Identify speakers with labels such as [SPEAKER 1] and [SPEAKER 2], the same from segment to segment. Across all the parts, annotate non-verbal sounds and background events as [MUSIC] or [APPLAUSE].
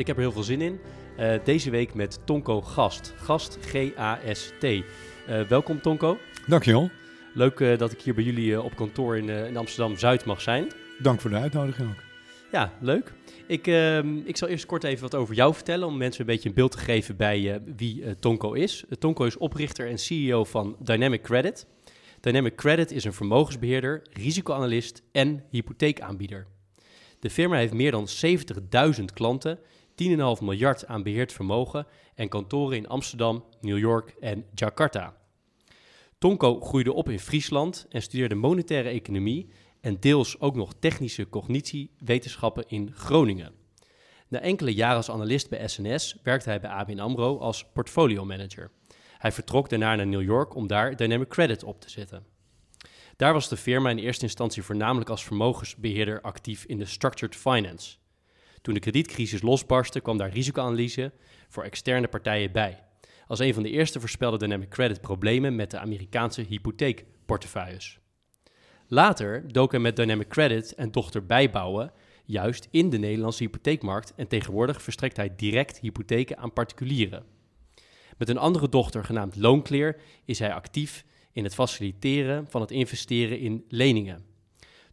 [SPEAKER 1] Ik heb er heel veel zin in. Uh, deze week met Tonko Gast. Gast G-A-S-T. Uh, welkom Tonko.
[SPEAKER 2] Dankjewel.
[SPEAKER 1] Leuk uh, dat ik hier bij jullie op kantoor in, in Amsterdam-Zuid mag zijn.
[SPEAKER 2] Dank voor de uitnodiging ook.
[SPEAKER 1] Ja, leuk. Ik, ehm, ik zal eerst kort even wat over jou vertellen om mensen een beetje een beeld te geven bij wie Tonko is. Tonko is oprichter en CEO van Dynamic Credit. Dynamic Credit is een vermogensbeheerder, risicoanalist en hypotheekaanbieder. De firma heeft meer dan 70.000 klanten, 10,5 miljard aan beheerd vermogen en kantoren in Amsterdam, New York en Jakarta. Tonko groeide op in Friesland en studeerde monetaire economie en deels ook nog technische cognitiewetenschappen in Groningen. Na enkele jaren als analist bij SNS werkte hij bij ABN AMRO als portfolio manager. Hij vertrok daarna naar New York om daar Dynamic Credit op te zetten. Daar was de firma in eerste instantie voornamelijk als vermogensbeheerder actief in de structured finance. Toen de kredietcrisis losbarstte, kwam daar risicoanalyse voor externe partijen bij. Als een van de eerste voorspelde Dynamic Credit problemen met de Amerikaanse hypotheekportefeuilles. Later dook hij met Dynamic Credit en dochter Bijbouwen juist in de Nederlandse hypotheekmarkt en tegenwoordig verstrekt hij direct hypotheken aan particulieren. Met een andere dochter genaamd Loonclear is hij actief in het faciliteren van het investeren in leningen.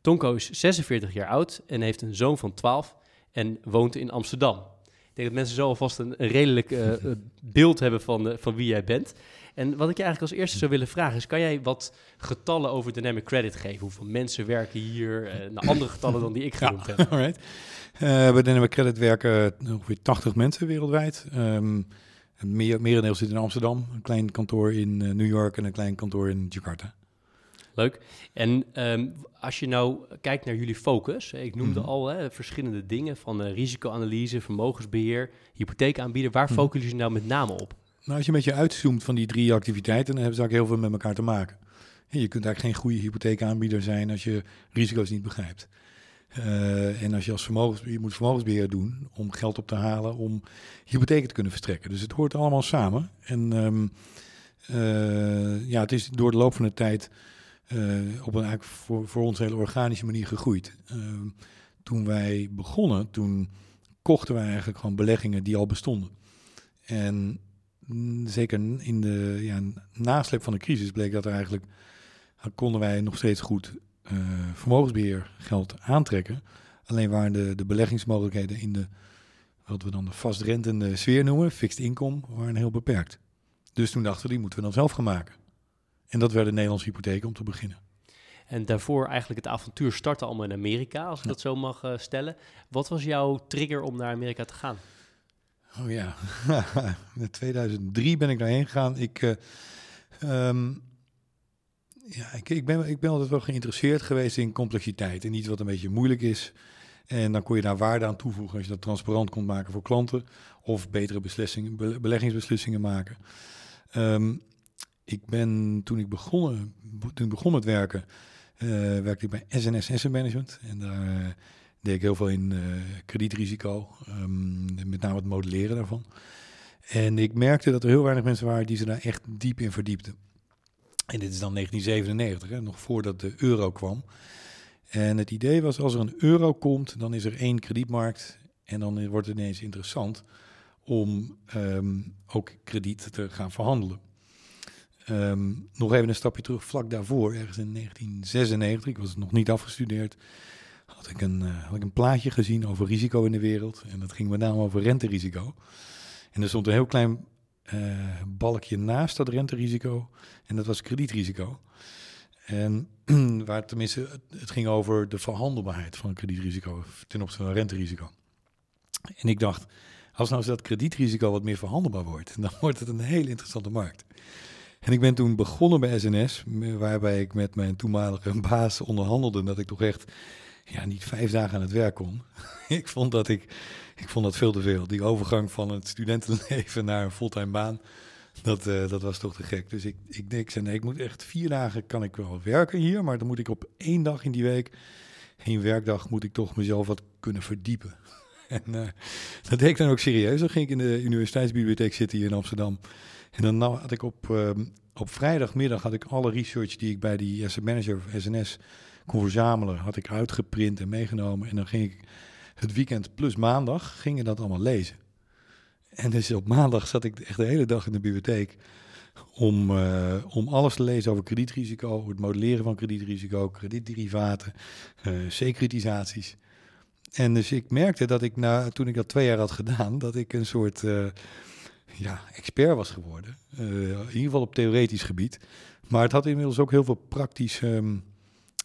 [SPEAKER 1] Tonko is 46 jaar oud en heeft een zoon van 12 en woont in Amsterdam. Ik denk dat mensen zo alvast een, redelijk uh, beeld hebben van, uh, van wie jij bent. En wat ik je eigenlijk als eerste zou willen vragen is, kan jij wat getallen over Dynamic Credit geven? Hoeveel mensen werken hier? Uh, andere getallen dan die ik genoemd ja, heb. [LAUGHS]
[SPEAKER 2] Alright. bij Dynamic Credit werken ongeveer 80 mensen wereldwijd. Um, meer, merendeel zit in Amsterdam, een klein kantoor in New York en een klein kantoor in Jakarta.
[SPEAKER 1] Leuk. En um, als je nou kijkt naar jullie focus, ik noemde mm-hmm. al hè, verschillende dingen van uh, risicoanalyse, vermogensbeheer, hypotheekaanbieder. Waar mm -hmm. focussen jullie nou met name op?
[SPEAKER 2] Nou, als je een beetje uitzoomt van die drie activiteiten, dan hebben ze eigenlijk heel veel met elkaar te maken. Je kunt eigenlijk geen goede hypotheekaanbieder zijn als je risico's niet begrijpt. Uh, en als je als vermogens, je moet vermogensbeheer doen om geld op te halen om hypotheken te kunnen verstrekken. Dus het hoort allemaal samen. En um, uh, ja, het is door de loop van de tijd op een eigenlijk voor, ons hele organische manier gegroeid. Ehm, toen wij begonnen, toen kochten wij eigenlijk gewoon beleggingen die al bestonden. En mm, zeker in de ja, nasleep van de crisis bleek dat er eigenlijk konden wij nog steeds goed uh, vermogensbeheer geld aantrekken. Alleen waren de, de beleggingsmogelijkheden in de, wat we dan de vastrentende sfeer noemen, fixed income, waren heel beperkt. Dus toen dachten we, die moeten we dan zelf gaan maken. En dat werden Nederlandse hypotheken om te beginnen.
[SPEAKER 1] En daarvoor eigenlijk het avontuur startte allemaal in Amerika, als ik dat zo mag uh, stellen. Wat was jouw trigger om naar Amerika te gaan?
[SPEAKER 2] Oh ja, [LAUGHS] in 2003 ben ik daarheen gegaan. Ik, uh, um, ja, ik, ik, ben, ik ben altijd wel geïnteresseerd geweest in complexiteit en iets wat een beetje moeilijk is. En dan kon je daar waarde aan toevoegen als je dat transparant kon maken voor klanten of betere beslissingen, beleggingsbeslissingen maken. Um, ik ben toen ik begon, toen ik begon met werken, uh, werkte ik bij SNS Asset Management en daar uh, deed ik heel veel in uh, kredietrisico, um, met name het modelleren daarvan. En ik merkte dat er heel weinig mensen waren die ze daar echt diep in verdiepten. En dit is dan 1997, hè, nog voordat de euro kwam. En het idee was, als er een euro komt, dan is er één kredietmarkt. En dan wordt het ineens interessant om um, ook krediet te gaan verhandelen. Um, nog even een stapje terug, vlak daarvoor, ergens in 1996, ik was nog niet afgestudeerd, had ik, een, uh, had ik een plaatje gezien over risico in de wereld. En dat ging met name over renterisico. En er stond een heel klein uh, balkje naast dat renterisico. En dat was kredietrisico. En [CLEARS THROAT] waar tenminste, het ging over de verhandelbaarheid van kredietrisico ten opzichte van renterisico. En ik dacht, als nou dat kredietrisico wat meer verhandelbaar wordt, [LAUGHS] dan wordt het een hele interessante markt. En ik ben toen begonnen bij SNS, waarbij ik met mijn toenmalige [LAUGHS] baas onderhandelde dat ik toch echt ja, niet vijf dagen aan het werk kon. [LAUGHS] ik, vond dat ik, ik vond dat veel te veel. Die overgang van het studentenleven naar een fulltime baan, dat, eh, dat was toch te gek. Dus ik, ik, ik ik moet echt vier dagen kan ik wel werken hier, maar dan moet ik op één dag in die week, één werkdag, moet ik toch mezelf wat kunnen verdiepen. [LAUGHS] en uh, dat deed ik dan ook serieus. Dan ging ik in de universiteitsbibliotheek zitten hier in Amsterdam. En dan had ik op, uh, op vrijdagmiddag had ik alle research die ik bij die asset manager SNS kon verzamelen, had ik uitgeprint en meegenomen. En dan ging ik het weekend plus maandag, gingen dat allemaal lezen. En dus op maandag zat ik echt de hele dag in de bibliotheek om, uh, om alles te lezen over kredietrisico, het modelleren van kredietrisico, kredietderivaten, uh, securitisaties. En dus ik merkte dat ik na, toen ik dat twee jaar had gedaan, dat ik een soort uh, ja, expert was geworden. in ieder geval op theoretisch gebied. Maar het had inmiddels ook heel veel praktisch, um,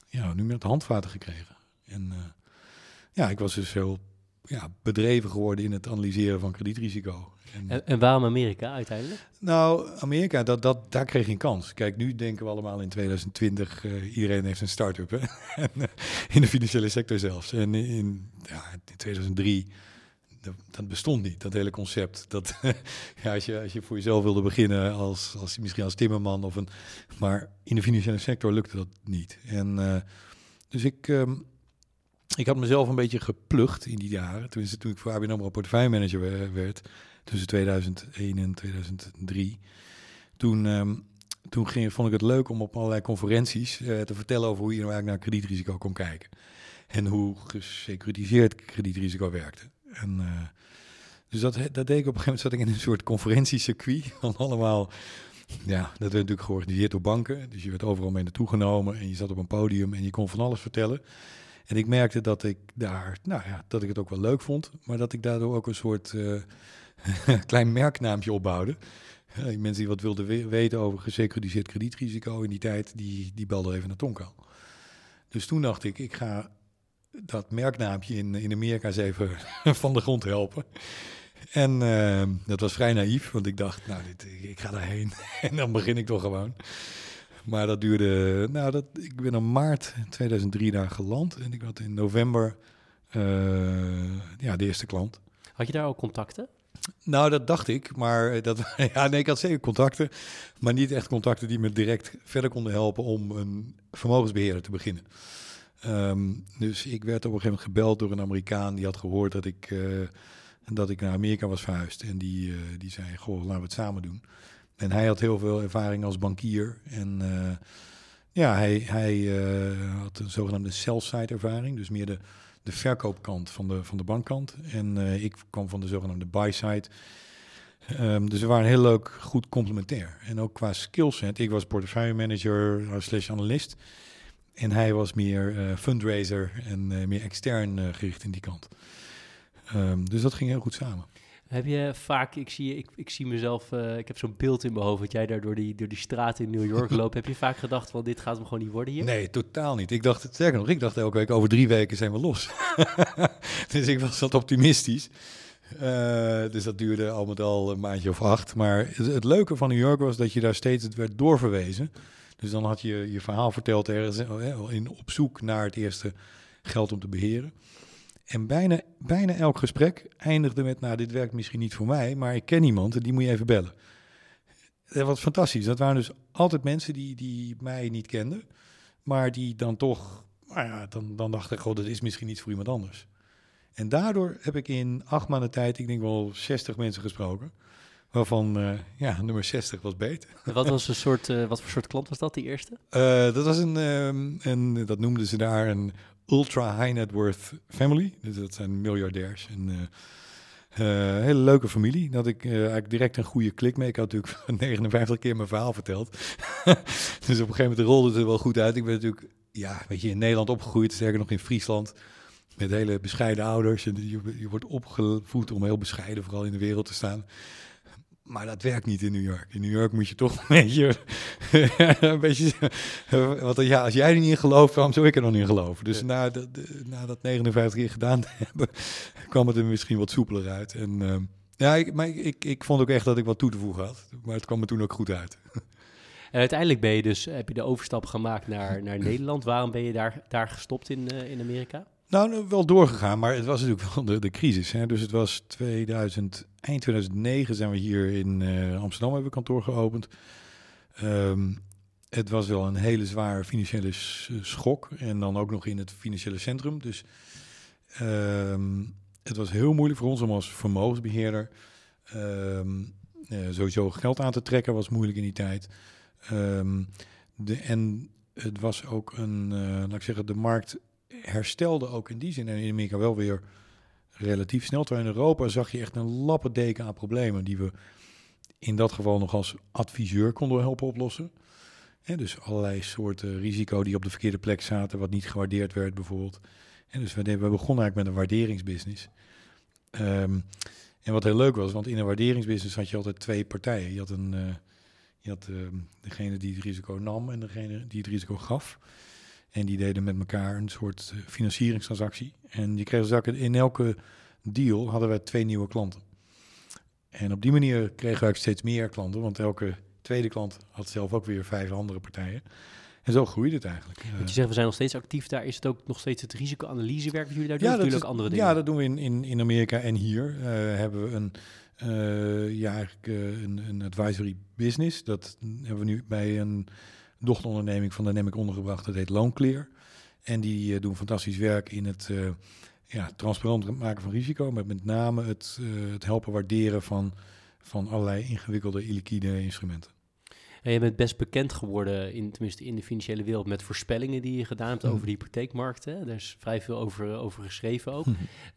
[SPEAKER 2] ja, nu met handvaten gekregen. En ja, ik was dus heel ja, bedreven geworden in het analyseren van kredietrisico.
[SPEAKER 1] En, en, en, waarom Amerika uiteindelijk?
[SPEAKER 2] Nou, Amerika, dat, dat, daar kreeg je een kans. Kijk, nu denken we allemaal in 2020, uh, iedereen heeft een start-up. Hè? en, [LAUGHS] uh, in de financiële sector zelfs. En in, ja, in 2003, dat, bestond niet, dat hele concept. Dat, [LAUGHS] ja, als, je, als je voor jezelf wilde beginnen, als, als, misschien als timmerman of een... Maar in de financiële sector lukte dat niet. En uh, dus ik... Um, ik had mezelf een beetje geplucht in die jaren. Tenminste, toen ik voor ABN AMRO portefeuillemanager werd, tussen 2001 en 2003. Toen, um, toen ging, vond ik het leuk om op allerlei conferenties uh, te vertellen over hoe je nou eigenlijk naar kredietrisico kon kijken. En hoe gesecuritiseerd kredietrisico werkte. En, uh, dus dat, dat deed ik op een gegeven moment, zat ik in een soort conferentiecircuit [LAUGHS] van allemaal... Ja, dat werd natuurlijk georganiseerd door banken. Dus je werd overal mee naartoe genomen en je zat op een podium en je kon van alles vertellen. En ik merkte dat ik daar, nou ja, dat ik het ook wel leuk vond, maar dat ik daardoor ook een soort uh, [LAUGHS] klein merknaampje opbouwde. Mensen die wat wilden we weten over gesecuritiseerd kredietrisico in die tijd, die, die belden even naar Tonka. Dus toen dacht ik, ik ga dat merknaampje in, in Amerika eens even [LAUGHS] van de grond helpen. En uh, dat was vrij naïef, want ik dacht, nou, dit, ik ga daarheen [LAUGHS] en dan begin ik toch gewoon. Maar dat duurde, nou, dat, ik ben in maart 2003 daar geland en ik had in november uh, ja, de eerste klant.
[SPEAKER 1] Had je daar ook contacten?
[SPEAKER 2] Nou, dat dacht ik, maar dat, [LAUGHS] ja, nee, ik had zeker contacten, maar niet echt contacten die me direct verder konden helpen om een vermogensbeheerder te beginnen. Um, dus ik werd op een gegeven moment gebeld door een Amerikaan die had gehoord dat ik, uh, dat ik naar Amerika was verhuisd. En die, uh, die zei, goh, laten we het samen doen. En hij had heel veel ervaring als bankier. En uh, ja, hij, hij had een zogenaamde sell-side ervaring. Dus meer de, de verkoopkant van de, van de bankkant. En ik kwam van de zogenaamde buy-side. Um, dus we waren heel leuk, goed complementair. En ook qua skillset. Ik was portefeuille manager slash analist. En hij was meer uh, fundraiser en uh, meer extern uh, gericht in die kant. Um, dus dat ging heel goed samen.
[SPEAKER 1] Heb je vaak, ik zie, ik, ik zie mezelf, ik heb zo'n beeld in mijn hoofd dat jij daar door die, door die straten in New York [LAUGHS] loopt. heb je vaak gedacht van dit gaat hem gewoon niet worden hier?
[SPEAKER 2] Nee, totaal niet. Ik dacht, sterker nog, ik dacht elke week over drie weken zijn we los. [LAUGHS] dus ik was wat optimistisch. Dus dat duurde al met al een maandje of acht. Maar het, het, leuke van New York was dat je daar steeds het werd doorverwezen. Dus dan had je je verhaal verteld ergens in, op zoek naar het eerste geld om te beheren. En bijna, bijna elk gesprek eindigde met, nou, dit werkt misschien niet voor mij, maar ik ken iemand en die moet je even bellen. Dat was fantastisch. Dat waren dus altijd mensen die, die mij niet kenden, maar die dan toch, nou ja, dan, dan dachten, god, dat is misschien niet voor iemand anders. En daardoor heb ik in acht maanden tijd, ik denk wel 60 mensen gesproken. Waarvan uh, ja, nummer 60 was beter.
[SPEAKER 1] Wat, was [LAUGHS] een soort, uh, wat voor soort klant was dat, die eerste?
[SPEAKER 2] Uh, dat was een, um, een, dat noemden ze daar een ultra high net worth family. Dus dat zijn miljardairs. En, hele leuke familie. Dat ik eigenlijk direct een goede klik mee. Ik had natuurlijk [LAUGHS] 59 keer mijn verhaal verteld. [LAUGHS] dus op een gegeven moment rolde het er wel goed uit. Ik ben natuurlijk, ja, weet je, in Nederland opgegroeid. Sterker nog in Friesland. Met hele bescheiden ouders. En je, je wordt opgevoed om heel bescheiden vooral in de wereld te staan. Maar dat werkt niet in New York. In New York moet je toch [LAUGHS] een beetje. een beetje want ja, als jij er niet in gelooft, waarom zou ik er nog niet in geloven? Dus ja. na, de, de, na dat 59 keer gedaan te hebben, [LAUGHS] kwam het er misschien wat soepeler uit. En uh, ja, ik, maar ik, ik vond ook echt dat ik wat toe te voegen had. Maar het kwam me toen ook goed uit.
[SPEAKER 1] En uiteindelijk ben je dus, heb je de overstap gemaakt naar, naar [LAUGHS] Nederland. Waarom ben je daar, daar gestopt in, uh, in Amerika?
[SPEAKER 2] Nou, nou, wel doorgegaan, maar het was natuurlijk wel de, de crisis. Hè? Dus het was 2000, eind 2009 zijn we hier in uh, Amsterdam hebben we kantoor geopend. Um, het was wel een hele zware financiële schok. En dan ook nog in het financiële centrum. Dus um, het was heel moeilijk voor ons om als vermogensbeheerder um, uh, sowieso geld aan te trekken. Was moeilijk in die tijd. De, en het was ook een, laat ik zeggen, de markt herstelde ook in die zin. En in Amerika wel weer relatief snel. Terwijl in Europa zag je echt een lappendeken aan problemen die we in dat geval nog als adviseur konden helpen oplossen. En dus allerlei soorten risico die op de verkeerde plek zaten, wat niet gewaardeerd werd bijvoorbeeld. En dus we, begonnen eigenlijk met een waarderingsbusiness. Um, en wat heel leuk was, want in een waarderingsbusiness had je altijd twee partijen. Je had, een, uh, je had uh, degene die het risico nam en degene die het risico gaf. En die deden met elkaar een soort uh, financieringstransactie. En je kreeg zaken in elke deal hadden we twee nieuwe klanten. En op die manier kregen we steeds meer klanten, want elke tweede klant had zelf ook weer vijf andere partijen. En zo groeide het eigenlijk.
[SPEAKER 1] Want je zegt, we zijn nog steeds actief daar. Is het ook nog steeds het risicoanalysewerk wat jullie daar doen? Ja, natuurlijk andere dingen.
[SPEAKER 2] Ja, dat doen we in, in, in Amerika en hier. Uh, hebben we een, uh, ja, eigenlijk, uh, een, een advisory business. Dat hebben we nu bij een dochteronderneming van Dynamic ondergebracht. Dat heet Loonclear. En die doen fantastisch werk in het ja, transparant maken van risico. Met met name het, het helpen waarderen van, van allerlei ingewikkelde illiquide instrumenten.
[SPEAKER 1] En je bent best bekend geworden, in, tenminste in de financiële wereld, met voorspellingen die je gedaan hebt over de hypotheekmarkten. Daar is vrij veel over, over geschreven ook.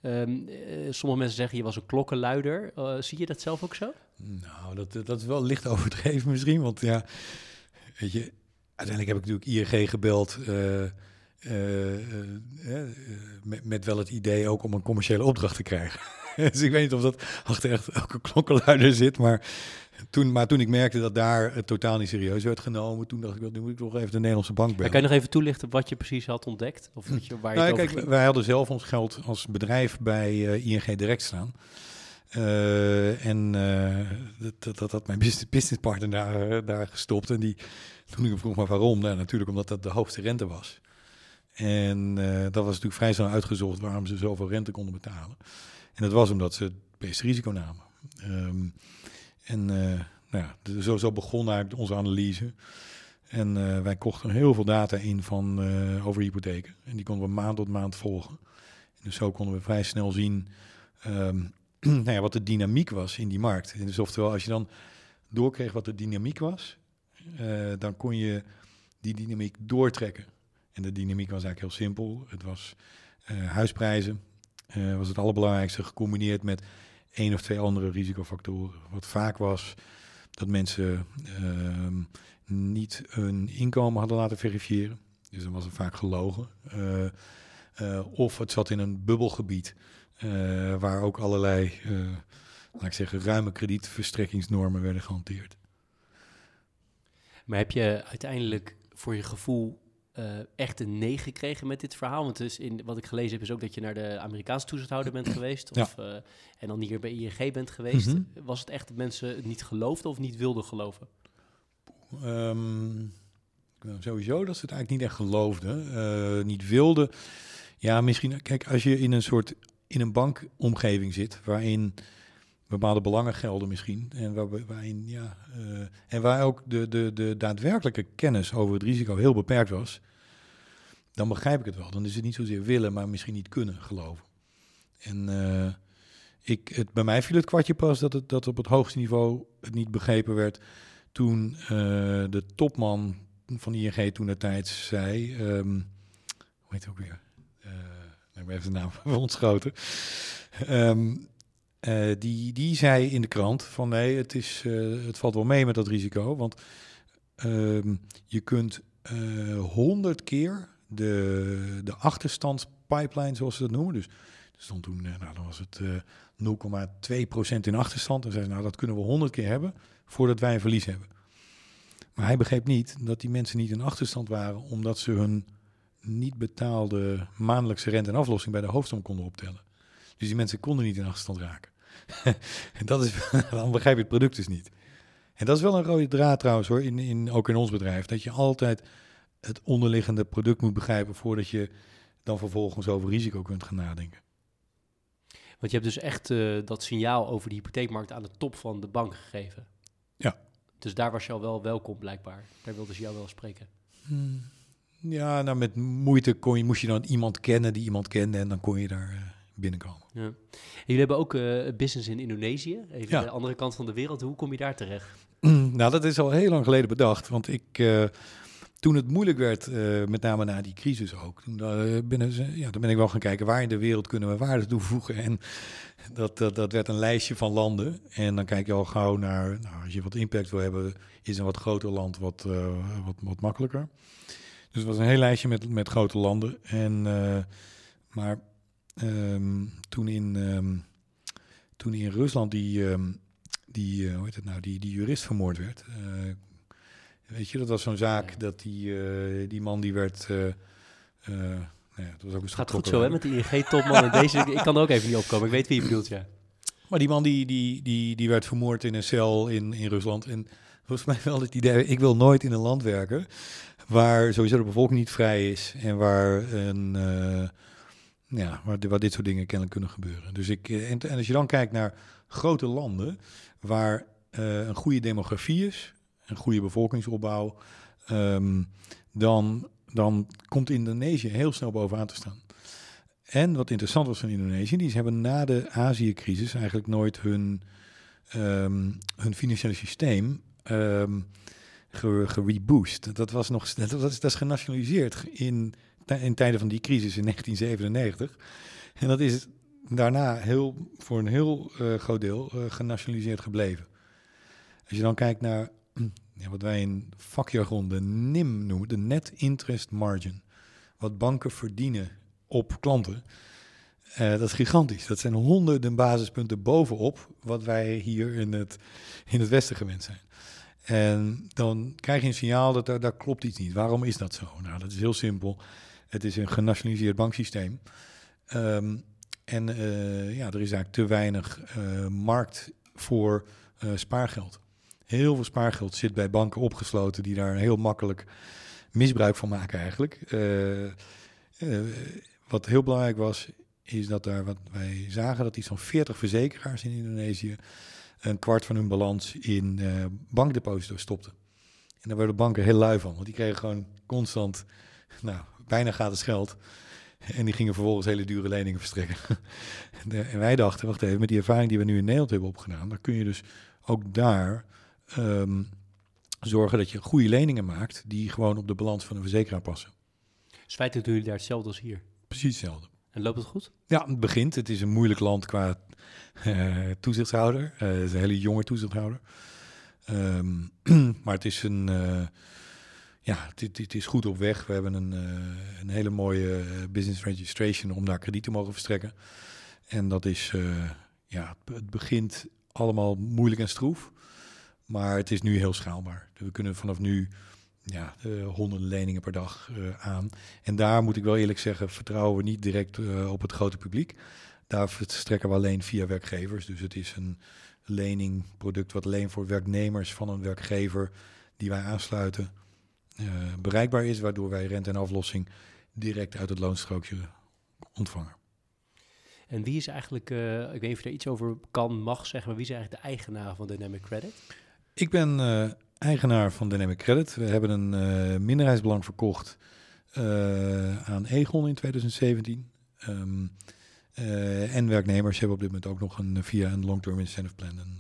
[SPEAKER 1] um, sommige mensen zeggen je was een klokkenluider. Uh, zie je dat zelf ook zo?
[SPEAKER 2] Nou, dat, dat is wel licht [LAUGHS] overdreven misschien. Want ja, weet je, uiteindelijk heb ik natuurlijk ING gebeld. Uh, met, met wel het idee ook om een commerciële opdracht te krijgen. [LAUGHS] dus ik weet niet of dat achter echt elke klokkenluider zit, maar toen, maar toen ik merkte dat daar het totaal niet serieus werd genomen, toen dacht ik, nu moet ik toch even de Nederlandse bank bellen.
[SPEAKER 1] kan je nog even toelichten wat je precies had ontdekt? Of wat je, waar je
[SPEAKER 2] nou, kijk, wij hadden zelf ons geld als bedrijf bij uh, ING direct staan. Uh, en uh, dat, dat had mijn business partner daar, daar gestopt. En die, toen ik vroeg maar waarom, nou, natuurlijk omdat dat de hoogste rente was. En dat was natuurlijk vrij snel uitgezocht waarom ze zoveel rente konden betalen. En dat was omdat ze het beste risico namen. Um, en uh, nou ja, zo, zo begon eigenlijk onze analyse. En uh, wij kochten heel veel data in van, over hypotheken. En die konden we maand tot maand volgen. En dus zo konden we vrij snel zien um, [CLEARS THROAT] nou ja, wat de dynamiek was in die markt. En dus oftewel, als je dan doorkreeg wat de dynamiek was, dan kon je die dynamiek doortrekken. En de dynamiek was eigenlijk heel simpel. Het was huisprijzen, was het allerbelangrijkste, gecombineerd met één of twee andere risicofactoren. Wat vaak was dat mensen uh, niet hun inkomen hadden laten verifiëren. Dus dan was het vaak gelogen. Uh, uh, of het zat in een bubbelgebied uh, waar ook allerlei, laat ik zeggen, ruime kredietverstrekkingsnormen werden gehanteerd.
[SPEAKER 1] Maar heb je uiteindelijk voor je gevoel uh, echt een nee gekregen met dit verhaal? Want dus in, wat ik gelezen heb is ook dat je naar de Amerikaanse toezichthouder bent [CLEARS THROAT] geweest. Of, ja. uh, en dan hier bij ING bent geweest. Mm -hmm. Was het echt dat mensen het niet geloofden of niet wilden geloven?
[SPEAKER 2] Um, sowieso dat ze het eigenlijk niet echt geloofden. Uh, niet wilden. Ja, misschien, kijk, als je in een soort, in een bankomgeving zit, waarin bepaalde belangen gelden misschien. En waar, waarin, ja, uh, en waar ook de, de, de daadwerkelijke kennis over het risico heel beperkt was. Dan begrijp ik het wel. Dan is het niet zozeer willen, maar misschien niet kunnen geloven. En uh, ik, het, bij mij viel het kwartje pas dat het dat op het hoogste niveau het niet begrepen werd. Toen uh, de topman van ING toen de tijd zei. Um, hoe heet het ook weer? ik ben even de naam [LAUGHS] van. Um, uh, die, die zei in de krant van nee, het, is, uh, het valt wel mee met dat risico. Want uh, je kunt honderd keer de, de achterstandspipeline, zoals ze dat noemen. Dus stond toen, nou, dan was het 0,2% in achterstand. En zei ze, nou, dat kunnen we honderd keer hebben voordat wij een verlies hebben. Maar hij begreep niet dat die mensen niet in achterstand waren, omdat ze hun niet betaalde maandelijkse rente en aflossing bij de hoofdsom konden optellen. Dus die mensen konden niet in achterstand raken. [LAUGHS] dat is, [LAUGHS] dan begrijp je het product dus niet. En dat is wel een rode draad trouwens hoor, in, in, ook in ons bedrijf. Dat je altijd het onderliggende product moet begrijpen voordat je dan vervolgens over risico kunt gaan nadenken.
[SPEAKER 1] Want je hebt dus echt uh, dat signaal over de hypotheekmarkt aan de top van de bank gegeven.
[SPEAKER 2] Ja.
[SPEAKER 1] Dus daar was je al wel welkom blijkbaar. Daar wilden ze jou wel spreken.
[SPEAKER 2] Hmm. Ja, nou met moeite kon je, moest je dan iemand kennen die iemand kende en dan kon je daar uh, binnenkomen.
[SPEAKER 1] Ja. En jullie hebben ook uh, business in Indonesië, even ja. de andere kant van de wereld. Hoe kom je daar terecht? [CLEARS THROAT]
[SPEAKER 2] nou, dat is al heel lang geleden bedacht, want ik toen het moeilijk werd, uh, met name na die crisis ook, toen, uh, ben, ja, dan ben ik wel gaan kijken waar in de wereld kunnen we waarde toevoegen. En dat, dat, dat werd een lijstje van landen. En dan kijk je al gauw naar, nou, als je wat impact wil hebben, is een wat groter land wat, uh, wat, wat makkelijker. Dus het was een heel lijstje met, met grote landen. En, maar um, toen, in, um, toen in Rusland die, um, die, hoe heet het nou, die, die jurist vermoord werd, Weet je, dat was zo'n zaak dat die, uh, die man die werd... Uh,
[SPEAKER 1] nou ja, dat was ook een Gaat goed zo hè, met die ING-topman deze. Ik kan er ook even niet opkomen, ik weet wie je bedoelt, ja.
[SPEAKER 2] Maar die man die, die, die, die werd vermoord in een cel in, in Rusland. En volgens mij wel het idee, ik wil nooit in een land werken waar sowieso de bevolking niet vrij is en waar, een, uh, ja, waar, dit soort dingen kennelijk kunnen gebeuren. Dus ik, en, en als je dan kijkt naar grote landen waar uh, een goede demografie is, een goede bevolkingsopbouw, um, dan, dan komt Indonesië heel snel bovenaan te staan. En wat interessant was van Indonesië, die hebben na de Azië-crisis eigenlijk nooit hun, um, hun financiële systeem um, gereboost. Dat was nog [LAUGHS] dat, dat is genationaliseerd in, in tijden van die crisis in 1997. En dat is daarna heel, voor een heel uh, groot deel uh, genationaliseerd gebleven. Als je dan kijkt naar [CLEARS THROAT] ja, wat wij in vakjargon de NIM noemen, de Net Interest Margin. Wat banken verdienen op klanten. Uh, dat is gigantisch. Dat zijn honderden basispunten bovenop wat wij hier in het, in het Westen gewend zijn. En dan krijg je een signaal dat daar, daar klopt iets niet. Waarom is dat zo? Nou, dat is heel simpel. Het is een genationaliseerd banksysteem. Um, en uh, ja, er is eigenlijk te weinig uh, markt voor spaargeld. Heel veel spaargeld zit bij banken opgesloten die daar heel makkelijk misbruik van maken eigenlijk. Wat heel belangrijk was, is dat daar wat wij zagen dat iets van 40 verzekeraars in Indonesië een kwart van hun balans in bankdeposito's stopten. En daar werden banken heel lui van, want die kregen gewoon constant, nou, bijna gratis geld. En die gingen vervolgens hele dure leningen verstrekken. [LAUGHS] en wij dachten, wacht even, met die ervaring die we nu in Nederland hebben opgedaan, dan kun je dus ook daar um, zorgen dat je goede leningen maakt die gewoon op de balans van een verzekeraar passen.
[SPEAKER 1] Dus feitelijk doen jullie daar hetzelfde als hier?
[SPEAKER 2] Precies hetzelfde.
[SPEAKER 1] En loopt het goed?
[SPEAKER 2] Ja, het begint. Het is een moeilijk land qua uh, toezichthouder. Uh, het is een hele jonge toezichthouder. Um, [CLEARS THROAT] maar het is een... Uh, ja, het, het, is goed op weg. We hebben een, een hele mooie business registration om daar krediet te mogen verstrekken. En dat is, ja, het begint allemaal moeilijk en stroef. Maar het is nu heel schaalbaar. We kunnen vanaf nu ja, honderden leningen per dag aan. En daar moet ik wel eerlijk zeggen, vertrouwen we niet direct op het grote publiek. Daar verstrekken we alleen via werkgevers. Dus het is een leningproduct wat alleen voor werknemers van een werkgever die wij aansluiten bereikbaar is, waardoor wij rente en aflossing direct uit het loonstrookje ontvangen.
[SPEAKER 1] En wie is eigenlijk, ik weet niet of je daar iets over kan, mag zeggen, maar wie is eigenlijk de eigenaar van Dynamic Credit?
[SPEAKER 2] Ik ben uh, eigenaar van Dynamic Credit. We hebben een uh, minderheidsbelang verkocht aan Egon in 2017. Um, en werknemers hebben op dit moment ook nog een, via een long-term incentive plan een.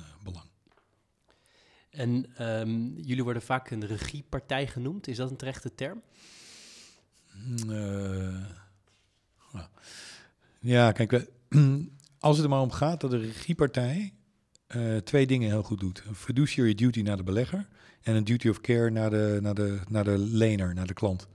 [SPEAKER 1] En um, jullie worden vaak een regiepartij genoemd. Is dat een terechte term?
[SPEAKER 2] Nou, ja, kijk, [CLEARS THROAT] als het er maar om gaat dat de regiepartij uh, twee dingen heel goed doet. Een fiduciary duty naar de belegger en een duty of care naar de, naar de, naar de lener, naar de klant.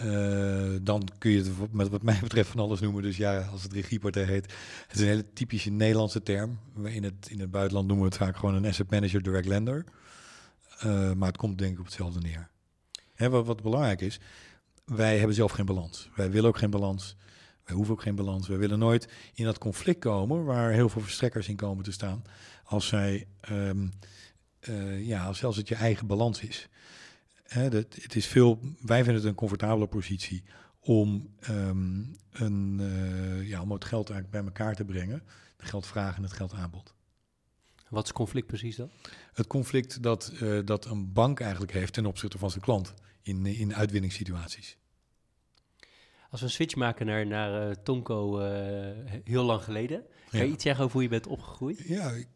[SPEAKER 2] Uh, dan kun je het met wat mij betreft van alles noemen. Dus ja, als het regiepartij heet. Het is een hele typische Nederlandse term. In het, in het buitenland noemen we het vaak gewoon een asset manager direct lender. Uh, maar het komt denk ik op hetzelfde neer. Wat, wat belangrijk is, wij hebben zelf geen balans. Wij willen ook geen balans. Wij hoeven ook geen balans. We willen nooit in dat conflict komen waar heel veel verstrekkers in komen te staan. Als zij um, eh, ja, zelfs het je eigen balans is. Hè, dat, het is veel, wij vinden het een comfortabele positie om, ehm, een, eh, ja, om het geld eigenlijk bij elkaar te brengen. De geldvraag en het geldaanbod.
[SPEAKER 1] Wat is conflict precies dan?
[SPEAKER 2] Het conflict dat, eh, dat een bank eigenlijk heeft ten opzichte van zijn klant in, in uitwinningssituaties.
[SPEAKER 1] Als we een switch maken naar, naar uh, Tonko heel lang geleden, kan je iets zeggen over hoe je bent opgegroeid?
[SPEAKER 2] Ja, ik,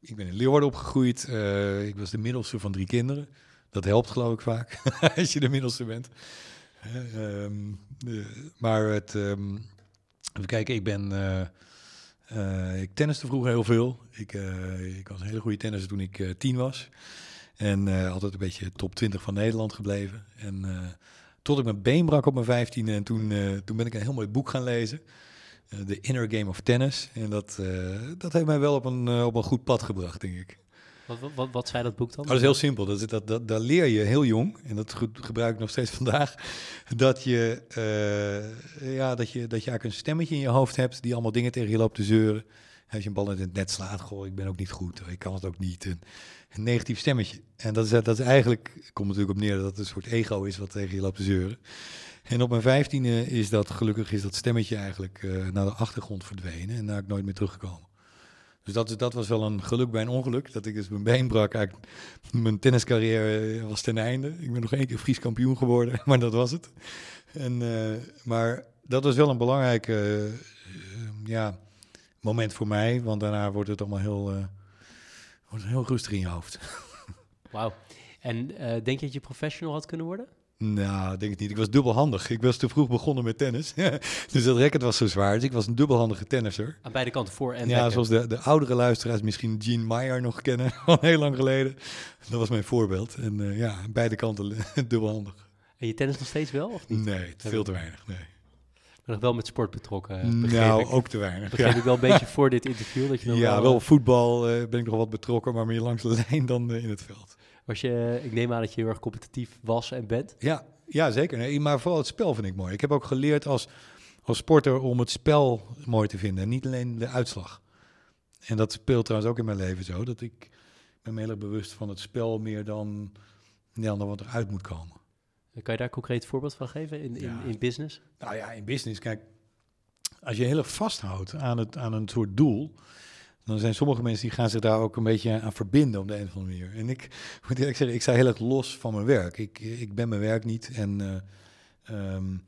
[SPEAKER 2] ik ben in Leeuwarden opgegroeid. ik was de middelste van drie kinderen. Dat helpt geloof ik vaak, [LAUGHS] als je de middelste bent. Um, maar het, um, even kijken, ik ben... Uh, ik tenniste vroeger heel veel. Ik, uh, ik was een hele goede tennisser toen ik tien was. En altijd een beetje top 20 van Nederland gebleven. En tot ik mijn been brak op mijn vijftiende. En toen, toen ben ik een heel mooi boek gaan lezen. The Inner Game of Tennis. En dat, dat heeft mij wel op een, op een goed pad gebracht, denk ik.
[SPEAKER 1] Wat, wat, wat zei dat boek dan?
[SPEAKER 2] Oh, dat is heel simpel. Dat, dat, dat, dat leer je heel jong, en dat gebruik ik nog steeds vandaag, dat je, uh, ja, dat, je, dat je eigenlijk een stemmetje in je hoofd hebt die allemaal dingen tegen je loopt te zeuren. Als je een bal in het net slaat, goh, ik ben ook niet goed, ik kan het ook niet. Een, negatief stemmetje. En dat is, dat is eigenlijk, komt natuurlijk op neer dat het een soort ego is wat tegen je loopt te zeuren. En op mijn vijftiende is dat, gelukkig is dat stemmetje eigenlijk uh, naar de achtergrond verdwenen en daar ik nooit meer teruggekomen. Dus dat, dat was wel een geluk bij een ongeluk. Dat ik dus mijn been brak. Eigenlijk, mijn tenniscarrière eh, was ten einde. Ik ben nog één keer Fries kampioen geworden, [LAUGHS] maar dat was het. En, uh, maar dat was wel een belangrijk uh, ja, moment voor mij. Want daarna wordt het allemaal heel, wordt heel rustig in je hoofd. [LAUGHS]
[SPEAKER 1] Wauw. En denk je dat je professional had kunnen worden?
[SPEAKER 2] Nou, denk ik niet. Ik was dubbelhandig. Ik was te vroeg begonnen met tennis. [LAUGHS] dus dat racket was zo zwaar. Dus ik was een dubbelhandige tennisser.
[SPEAKER 1] Aan beide kanten, voor en
[SPEAKER 2] Ja, zoals de, de oudere luisteraars misschien Gene Meyer nog kennen. [LAUGHS] Al heel lang geleden. Dat was mijn voorbeeld. En uh, ja, aan beide kanten [LAUGHS] dubbelhandig.
[SPEAKER 1] En je tennis nog steeds wel, of niet?
[SPEAKER 2] Nee, veel te weinig, nee.
[SPEAKER 1] Maar nog wel met sport betrokken,
[SPEAKER 2] eh, Nou, ook te weinig.
[SPEAKER 1] Begreep ja. ik wel een beetje voor dit interview. Dat je nog
[SPEAKER 2] ja, wel, wel voetbal uh, ben ik nog wat betrokken, maar meer langs de lijn dan in het veld.
[SPEAKER 1] Was je, ik neem aan dat je heel erg competitief was en bent.
[SPEAKER 2] Ja, ja, zeker. Nee, maar vooral het spel vind ik mooi. Ik heb ook geleerd als, als sporter om het spel mooi te vinden en niet alleen de uitslag. En dat speelt trouwens ook in mijn leven zo, dat ik ben me heel erg bewust van het spel meer dan, ja, dan wat eruit moet komen.
[SPEAKER 1] Kan je daar een concreet voorbeeld van geven in, in, in business?
[SPEAKER 2] Nou ja, in business, kijk, als je heel erg vasthoudt aan, het, aan een soort doel, dan zijn sommige mensen die gaan zich daar ook een beetje aan verbinden op de een of andere manier. En ik moet eerlijk zeggen, ik sta heel erg los van mijn werk. Ik, ik ben mijn werk niet en uh, um,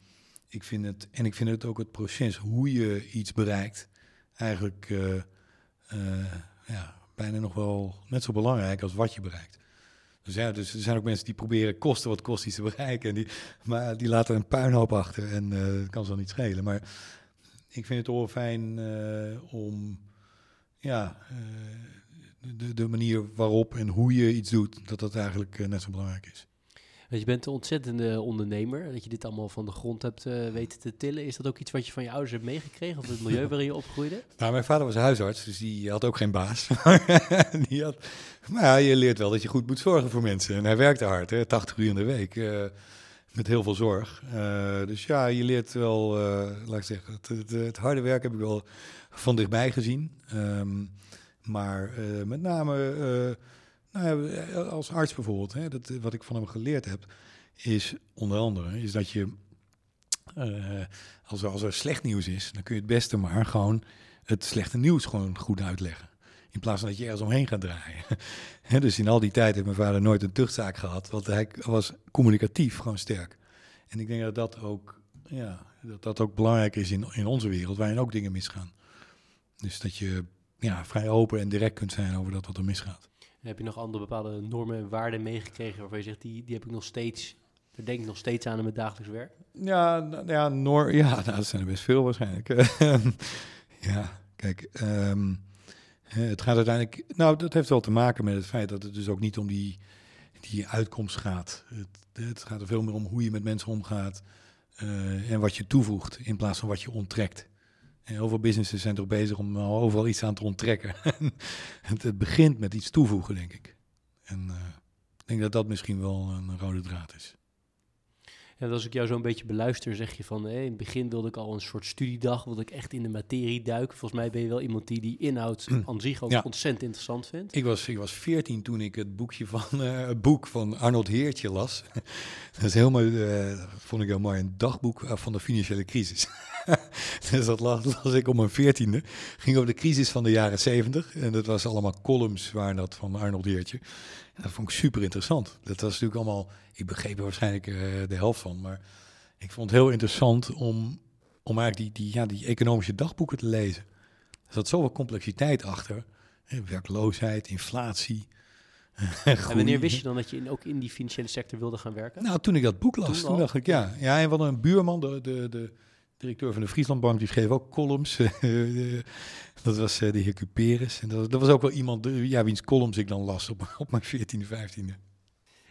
[SPEAKER 2] ik vind het en ik vind het ook het proces hoe je iets bereikt eigenlijk uh, uh, ja, bijna nog wel net zo belangrijk als wat je bereikt. Dus ja, dus er zijn ook mensen die proberen kosten wat kost iets te bereiken. En die, maar die laten een puinhoop achter en dat kan ze wel niet schelen. Maar ik vind het wel fijn om ja, uh, de, de manier waarop en hoe je iets doet, dat dat eigenlijk uh, net zo belangrijk is.
[SPEAKER 1] je bent een ontzettende ondernemer. Dat je dit allemaal van de grond hebt uh, weten te tillen. Is dat ook iets wat je van je ouders hebt meegekregen? Of het milieu [LAUGHS] waarin je opgroeide?
[SPEAKER 2] Nou, mijn vader was huisarts, dus die had ook geen baas. [LAUGHS] die had, maar ja, je leert wel dat je goed moet zorgen voor mensen. En hij werkte hard, hè, 80 uur in de week. Met heel veel zorg. dus ja, je leert wel, laat ik zeggen, het, het, harde werk heb ik wel van dichtbij gezien. Um, maar uh, met name nou ja, als arts bijvoorbeeld, hè, dat, wat ik van hem geleerd heb, is onder andere is dat je, als, er, als er slecht nieuws is, dan kun je het beste maar gewoon het slechte nieuws gewoon goed uitleggen. In plaats van dat je ergens omheen gaat draaien. [LAUGHS] dus in al die tijd heeft mijn vader nooit een tuchtzaak gehad, want hij was communicatief gewoon sterk. En ik denk dat dat ook, ja, dat dat ook belangrijk is in, in onze wereld, waarin ook dingen misgaan. Dus dat je ja, vrij open en direct kunt zijn over dat wat er misgaat.
[SPEAKER 1] heb je nog andere bepaalde normen en waarden meegekregen waarvan je zegt, die, die heb ik nog steeds, daar denk ik nog steeds aan in mijn dagelijks werk?
[SPEAKER 2] Ja, ja, nor ja [LAUGHS] nou, dat zijn er best veel waarschijnlijk. [LAUGHS] ja, kijk, um, het gaat uiteindelijk, nou dat heeft wel te maken met het feit dat het dus ook niet om die, die uitkomst gaat. Het, het gaat er veel meer om hoe je met mensen omgaat uh, en wat je toevoegt in plaats van wat je onttrekt. En heel veel businesses zijn toch bezig om overal iets aan te onttrekken. [LAUGHS] het, het, begint met iets toevoegen, denk ik. En uh, ik denk dat dat misschien wel een rode draad is.
[SPEAKER 1] En als ik jou zo een beetje beluister, zeg je van... Hé, in het begin wilde ik al een soort studiedag, wilde ik echt in de materie duiken. Volgens mij ben je wel iemand die die inhoud [CLEARS THROAT] aan zich ook
[SPEAKER 2] Ja.
[SPEAKER 1] ontzettend interessant vindt.
[SPEAKER 2] Ik was, ik was 14 toen ik het boekje van eh, het boek van Arnold Heertje las. [LAUGHS] dat is heel mooi, eh, vond ik heel mooi, een dagboek eh, van de financiële crisis. [LAUGHS] dus dat las, las ik op mijn veertiende. Ging over de crisis van de jaren 70. En dat was allemaal columns waren dat van Arnold Heertje. En dat vond ik super interessant. Dat was natuurlijk allemaal, ik begreep er waarschijnlijk eh, de helft van, maar ik vond het heel interessant om, om eigenlijk die, die, ja, die economische dagboeken te lezen. Er zat zoveel complexiteit achter. Hè, Werkloosheid, inflatie. [LAUGHS]
[SPEAKER 1] En wanneer wist je dan dat je in, ook in die financiële sector wilde gaan werken?
[SPEAKER 2] Nou, toen ik dat boek las,
[SPEAKER 1] Toen
[SPEAKER 2] dacht ik ja. Ja, en hadden een buurman, de, de, de directeur van de Frieslandbank, die schreef ook columns. [LAUGHS] dat was eh, de heer Cuperus. En dat, dat was ook wel iemand, eh, ja, wiens columns ik dan las op, [LAUGHS] op mijn 14e, 15e.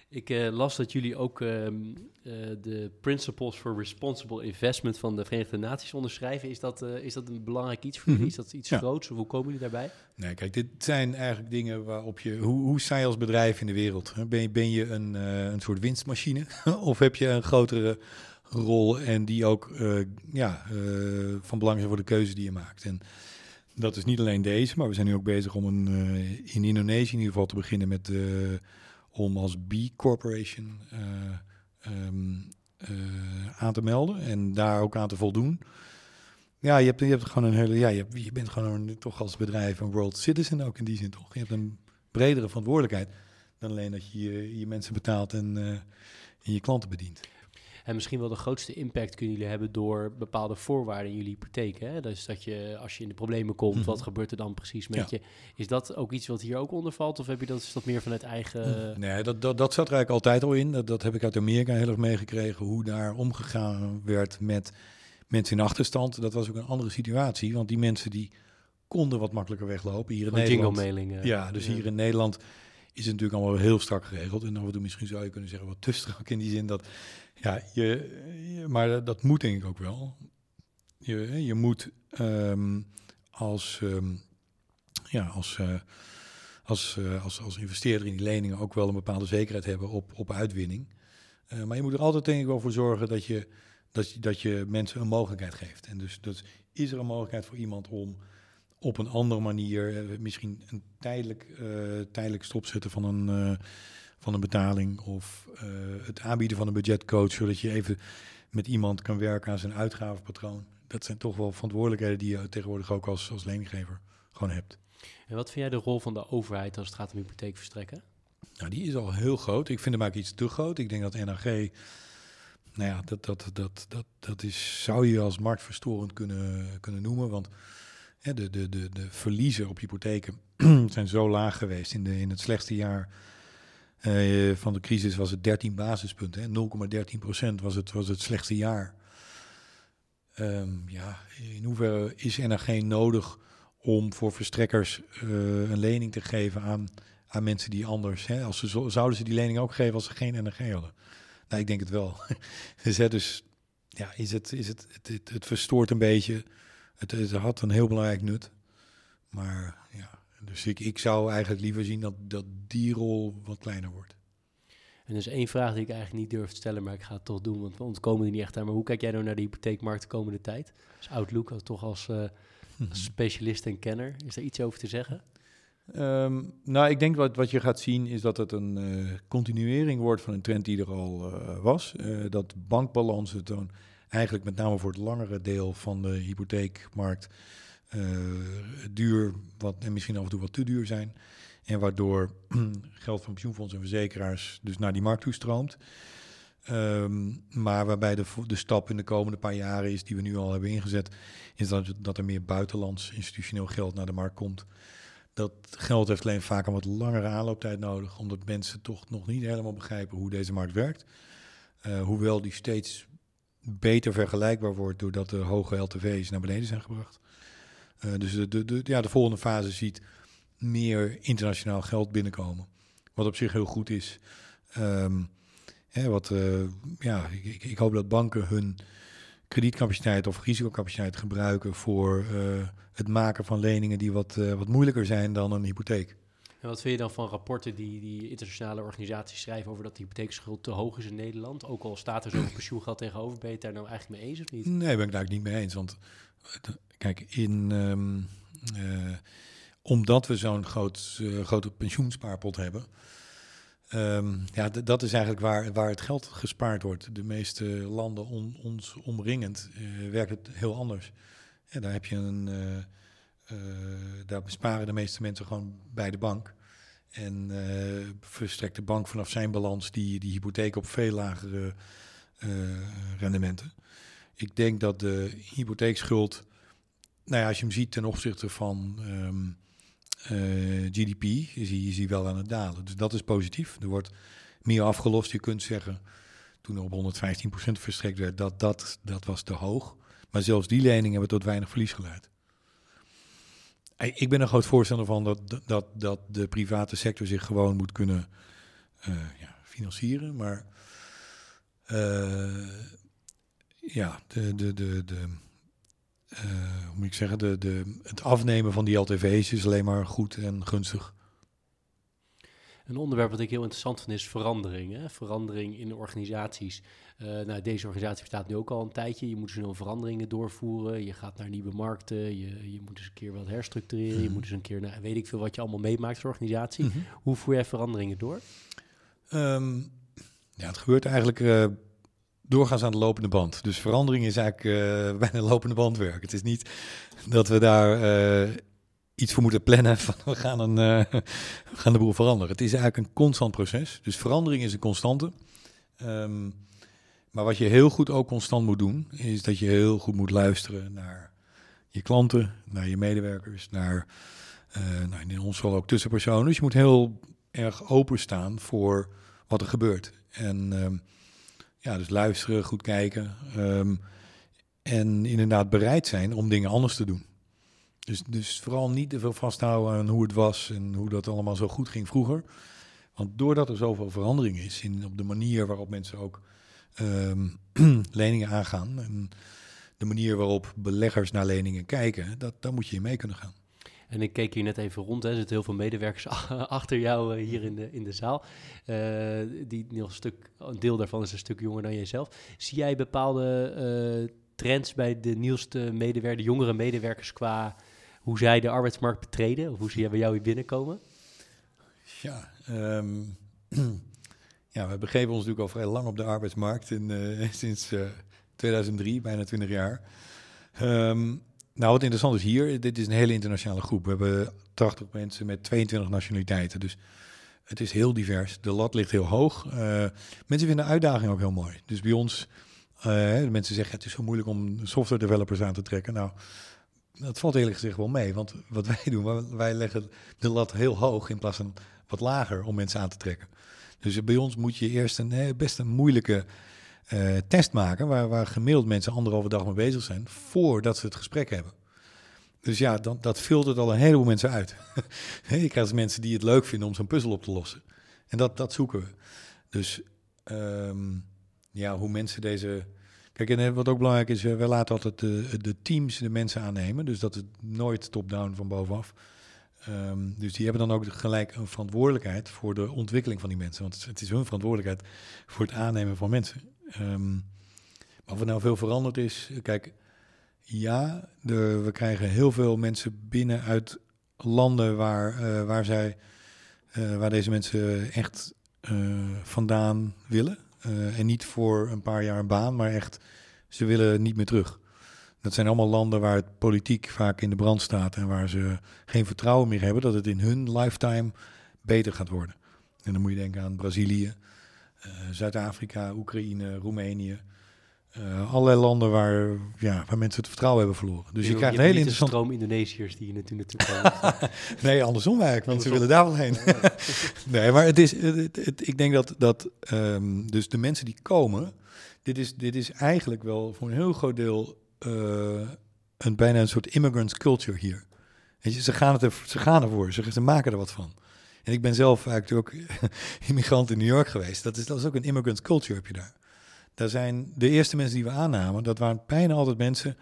[SPEAKER 1] Ik eh, las dat jullie ook ehm, eh, de Principles for Responsible Investment van de Verenigde Naties onderschrijven. Is dat, eh, is dat een belangrijk iets voor jullie?
[SPEAKER 2] Mhm.
[SPEAKER 1] Is dat iets
[SPEAKER 2] Ja.
[SPEAKER 1] groots? Of hoe komen jullie daarbij?
[SPEAKER 2] Nee, kijk, dit zijn eigenlijk dingen waarop je... Hoe, hoe sta je als bedrijf in de wereld? Ben je, ben je een, eh, een soort winstmachine? [LAUGHS] of heb je een grotere rol en die ook eh, ja, eh, van belang zijn voor de keuze die je maakt? En dat is niet alleen deze, maar we zijn nu ook bezig om een, eh, in Indonesië in ieder geval te beginnen met... om als B Corporation eh, ehm, eh, aan te melden en daar ook aan te voldoen. Ja, je hebt, je hebt gewoon een hele. Ja, je, je bent gewoon toch als bedrijf een world citizen ook in die zin toch. Je hebt een bredere verantwoordelijkheid dan alleen dat je je, je mensen betaalt en, en je klanten bedient.
[SPEAKER 1] En misschien wel de grootste impact kunnen jullie hebben door bepaalde voorwaarden in jullie hypotheek. Hè? Dus dat je, als je in de problemen komt,
[SPEAKER 2] Mhm.
[SPEAKER 1] wat gebeurt er dan precies met
[SPEAKER 2] Ja.
[SPEAKER 1] je? Is dat ook iets wat hier ook onder valt? Of heb je dat, is dat meer vanuit eigen...
[SPEAKER 2] nee, dat, dat, dat zat er eigenlijk altijd al in. Dat, dat heb ik uit Amerika heel erg meegekregen. Hoe daar omgegaan werd met mensen in achterstand. Dat was ook een andere situatie. Want die mensen die konden wat makkelijker weglopen hier in Nederland. Ja, dus hier in Nederland is het natuurlijk allemaal heel strak geregeld. En af en toe misschien zou je kunnen zeggen wat te strak in die zin dat... Ja, je, maar dat moet denk ik ook wel. Je, je moet ehm, als, ehm, ja, als, eh, als, eh, als, als investeerder in die leningen ook wel een bepaalde zekerheid hebben op, op uitwinning. Eh, maar je moet er altijd denk ik wel voor zorgen dat je, dat, je, dat je mensen een mogelijkheid geeft. En dus, dus is er een mogelijkheid voor iemand om op een andere manier, misschien een tijdelijk, tijdelijk stopzetten van een, van een betaling of eh, het aanbieden van een budgetcoach, zodat je even met iemand kan werken aan zijn uitgavenpatroon. Dat zijn toch wel verantwoordelijkheden die je tegenwoordig ook als, als leninggever gewoon hebt.
[SPEAKER 1] En wat vind jij de rol van de overheid als het gaat om hypotheek verstrekken?
[SPEAKER 2] Nou, die is al heel groot. Ik vind hem eigenlijk iets te groot. Ik denk dat NAG, nou ja, dat, dat, dat, dat, dat is, zou je als marktverstorend kunnen, kunnen noemen. Want hè, de, de, de, de verliezen op hypotheken [CLEARS THROAT] zijn zo laag geweest. In, de, in het slechtste jaar eh, van de crisis was het 13 basispunten. hè. 0,13 procent was het, was het slechtste jaar. Ehm, ja, in hoeverre is NAG nodig om voor verstrekkers eh, een lening te geven aan aan mensen die anders, hè, als ze zo, zouden ze die lening ook geven als ze geen NRG hadden? Nou, ik denk het wel. [LAUGHS] dus, dus ja, is het, is het, het, het, het verstoort een beetje. Het, het had een heel belangrijk nut. Maar ja, dus ik, ik zou eigenlijk liever zien dat, dat die rol wat kleiner wordt.
[SPEAKER 1] En er is één vraag die ik eigenlijk niet durf te stellen, maar ik ga het toch doen, want we ontkomen er niet echt aan. Maar hoe kijk jij nou naar de hypotheekmarkt de komende tijd? Als Outlook, als- toch als, eh, als specialist en kenner, is daar iets over te zeggen?
[SPEAKER 2] Ehm, nou, ik denk wat, wat je gaat zien is dat het een eh, continuering wordt van een trend die er al eh, was. Eh, dat bankbalansen dan eigenlijk met name voor het langere deel van de hypotheekmarkt duur wat, en misschien af en toe wat te duur zijn. En waardoor [CLEARS THROAT] geld van pensioenfondsen en verzekeraars dus naar die markt toe stroomt. Ehm, maar waarbij de, de stap in de komende paar jaren is die we nu al hebben ingezet, is dat, dat er meer buitenlands institutioneel geld naar de markt komt. Dat geld heeft alleen vaak een wat langere aanlooptijd nodig, omdat mensen toch nog niet helemaal begrijpen hoe deze markt werkt. Eh, hoewel die steeds beter vergelijkbaar wordt doordat de hoge LTV's naar beneden zijn gebracht. Eh, dus de, de, de, ja, de volgende fase ziet meer internationaal geld binnenkomen. Wat op zich heel goed is. Ehm, hè, wat, eh, ja, ik, ik- hoop dat banken hun kredietcapaciteit of risicocapaciteit gebruiken voor eh, het maken van leningen die wat, wat moeilijker zijn dan een hypotheek.
[SPEAKER 1] En wat vind je dan van rapporten die, die internationale organisaties schrijven over dat de hypotheekschuld te hoog is in Nederland? Ook al staat er zoveel [CLEARS THROAT] pensioengeld tegenover, ben je het daar nou eigenlijk mee eens of niet?
[SPEAKER 2] Nee, ben ik daar niet mee eens. Want kijk, in, ehm, eh, omdat we zo'n groot, uh, grote pensioenspaarpot hebben, um, ja, dat is eigenlijk waar, waar het geld gespaard wordt. De meeste landen ons omringend uh, werkt het heel anders. Daar heb je een daar besparen de meeste mensen gewoon bij de bank. En verstrekt de bank vanaf zijn balans die, die hypotheek op veel lagere rendementen. Ik denk dat de hypotheekschuld, nou ja, als je hem ziet ten opzichte van um, uh, GDP, is hij, is wel aan het dalen. Dus dat is positief. Er wordt meer afgelost. Je kunt zeggen, toen er op 115% verstrekt werd, dat, dat, dat was te hoog. Maar zelfs die leningen hebben tot weinig verlies geleid. Ik ben een groot voorstander van dat, dat, dat de private sector zich gewoon moet kunnen uh, ja, financieren. Maar uh, ja, de, de, de, de, uh, hoe moet ik zeggen, de, de, het afnemen van die LTV's is alleen maar goed en gunstig.
[SPEAKER 1] Een onderwerp wat ik heel interessant vind is verandering. Hè? Verandering in organisaties. Uh, nou, deze organisatie bestaat nu ook al een tijdje. Je moet snel veranderingen doorvoeren. Je gaat naar nieuwe markten. Je, je moet eens een keer wat herstructureren. Je moet eens een keer, naar, weet ik veel, wat je allemaal meemaakt als organisatie. Mm -hmm. Hoe voer jij veranderingen door?
[SPEAKER 2] Um, ja, het gebeurt eigenlijk uh, doorgaans aan de lopende band. Dus verandering is eigenlijk uh, [LAUGHS] bijna lopende bandwerk. Het is niet dat we daar iets voor moeten plannen van [LAUGHS] we gaan, een, [LAUGHS] we gaan de boel veranderen. Het is eigenlijk een constant proces. Dus verandering is een constante. Um, maar wat je heel goed ook constant moet doen, is dat je heel goed moet luisteren naar je klanten, naar je medewerkers, naar, nou in ons geval ook tussenpersonen. Dus je moet heel erg openstaan voor wat er gebeurt. En um, ja, dus luisteren, goed kijken. Um, en inderdaad bereid zijn om dingen anders te doen. Dus, dus vooral niet te veel vasthouden aan hoe het was en hoe dat allemaal zo goed ging vroeger. Want doordat er zoveel verandering is in op de manier waarop mensen ook um, [CLEARS THROAT] leningen aangaan. En de manier waarop beleggers naar leningen kijken, dat, daar moet je mee kunnen gaan.
[SPEAKER 1] En ik keek hier net even rond. Hè. Er zitten heel veel medewerkers [LAUGHS] achter jou uh, hier in de, in de zaal. Uh, die een, stuk, een deel daarvan is een stuk jonger dan jezelf. Zie jij bepaalde uh, trends bij de nieuwste medewerkers, de jongere medewerkers qua hoe zij de arbeidsmarkt betreden? Of hoe zie jij bij jou hier binnenkomen?
[SPEAKER 2] Ja, um, [CLEARS THROAT] Ja, we begeven ons natuurlijk al vrij lang op de arbeidsmarkt, in, uh, [LAUGHS] sinds uh, 2003, bijna 20 jaar. Um, nou, wat interessant is hier, dit is een hele internationale groep. We hebben 80 mensen met 22 nationaliteiten, dus het is heel divers. De lat ligt heel hoog. Uh, mensen vinden de uitdaging ook heel mooi. Dus bij ons, de mensen zeggen het is zo moeilijk om software developers aan te trekken. Nou, dat valt eerlijk gezegd wel mee, want wat wij doen, wij leggen de lat heel hoog in plaats van wat lager om mensen aan te trekken. Dus bij ons moet je eerst een best een moeilijke uh, test maken, waar, waar gemiddeld mensen anderhalve dag mee bezig zijn, voordat ze het gesprek hebben. Dus ja, dan, dat filtert al een heleboel mensen uit. [LAUGHS] je krijgt dus mensen die het leuk vinden om zo'n puzzel op te lossen. En dat, dat zoeken we. Dus um, ja, hoe mensen deze. Kijk, en wat ook belangrijk is, we laten altijd de, de teams de mensen aannemen. Dus dat het nooit top-down van bovenaf. Um, dus die hebben dan ook gelijk een verantwoordelijkheid voor de ontwikkeling van die mensen. Want het is hun verantwoordelijkheid voor het aannemen van mensen. Um, maar of er nou veel veranderd is, kijk, ja, de, we krijgen heel veel mensen binnen uit landen waar, uh, waar, zij, uh, waar deze mensen echt uh, vandaan willen. en niet voor een paar jaar een baan, maar echt, ze willen niet meer terug. Dat zijn allemaal landen waar het politiek vaak in de brand staat en waar ze geen vertrouwen meer hebben dat het in hun lifetime beter gaat worden. En dan moet je denken aan Brazilië, Zuid-Afrika, Oekraïne, Roemenië. Uh, allerlei landen waar, ja, waar mensen het vertrouwen hebben verloren. Dus je, je krijgt een hele interessante...
[SPEAKER 1] stroom Indonesiërs die je natuurlijk komen. [LAUGHS]
[SPEAKER 2] nee, andersom eigenlijk, want ze willen daar wel heen. [LAUGHS] nee, maar het is, het, het, ik denk dat, dat um, dus de mensen die komen, dit is, dit is eigenlijk wel voor een heel groot deel uh, een bijna een soort immigrants culture hier. Weet je, ze gaan, het er, ze gaan ervoor, ze, ze maken er wat van. En ik ben zelf eigenlijk ook [LAUGHS] immigrant in New York geweest. Dat is, dat is ook een immigrants culture heb je daar. Daar zijn de eerste mensen die we aannamen, dat waren bijna altijd mensen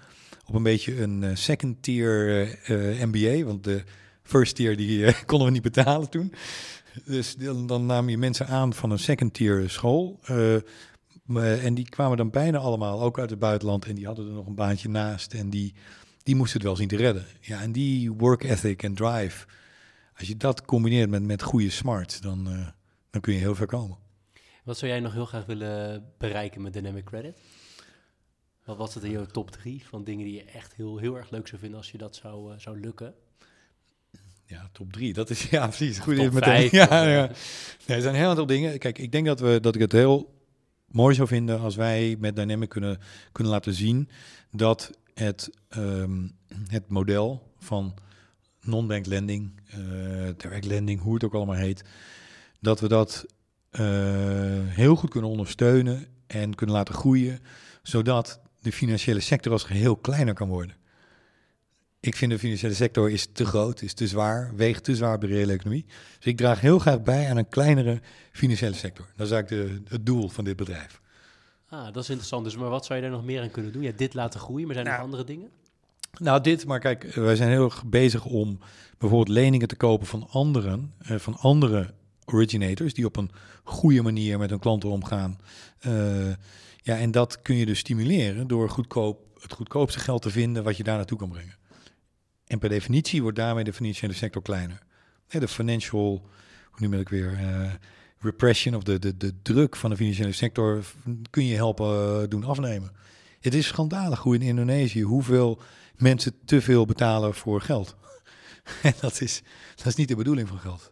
[SPEAKER 2] op een beetje een uh, second tier uh, MBA. Want de first tier die eh, [LAUGHS] konden we niet betalen toen. Dus dan, nam je mensen aan van een second tier school. eh, en die kwamen dan bijna allemaal ook uit het buitenland. En die hadden er nog een baantje naast. En die, die moesten het wel zien te redden. Ja, en die work ethic en drive. Als je dat combineert met, met goede smarts, dan, eh, dan kun je heel ver komen.
[SPEAKER 1] Wat zou jij nog heel graag willen bereiken met Dynamic Credit? Wat was het in jouw top drie van dingen die je echt heel, heel erg leuk zou vinden als je dat zou, eh, zou lukken?
[SPEAKER 2] Ja, top drie. Dat is [LAUGHS] ja, precies. Goed
[SPEAKER 1] Top
[SPEAKER 2] meteen.
[SPEAKER 1] vijf, [LAUGHS]
[SPEAKER 2] Ja, ja. Nee, er zijn heel aantal dingen. Kijk, ik denk dat, we, dat ik het heel mooi zou vinden als wij met Dynamic kunnen, kunnen laten zien dat het, ehm, het model van non-bank lending, eh direct lending, hoe het ook allemaal heet, dat we dat eh, heel goed kunnen ondersteunen en kunnen laten groeien, zodat de financiële sector als geheel kleiner kan worden. Ik vind de financiële sector is te groot, is te zwaar, weegt te zwaar bij de reële economie. Dus ik draag heel graag bij aan een kleinere financiële sector. Dat is eigenlijk de, het doel van dit bedrijf.
[SPEAKER 1] Ah, dat is interessant. Dus, maar wat zou je daar nog meer aan kunnen doen? Ja, dit laten groeien, maar zijn er
[SPEAKER 2] Nou,
[SPEAKER 1] nog andere dingen?
[SPEAKER 2] Nou, dit, maar kijk, wij zijn heel erg bezig om bijvoorbeeld leningen te kopen van anderen, eh, van andere originators, die op een goede manier met hun klanten omgaan. Eh, ja, en dat kun je dus stimuleren door goedkoop, het goedkoopste geld te vinden wat je daar naartoe kan brengen. En per definitie wordt daarmee de financiële sector kleiner. De financial, hoe noem dat weer, eh, repression of de, de, de druk van de financiële sector kun je helpen eh, doen afnemen. Het is schandalig hoe in Indonesië hoeveel mensen te veel betalen voor geld. [LAUGHS] En dat is, dat is niet de bedoeling van geld.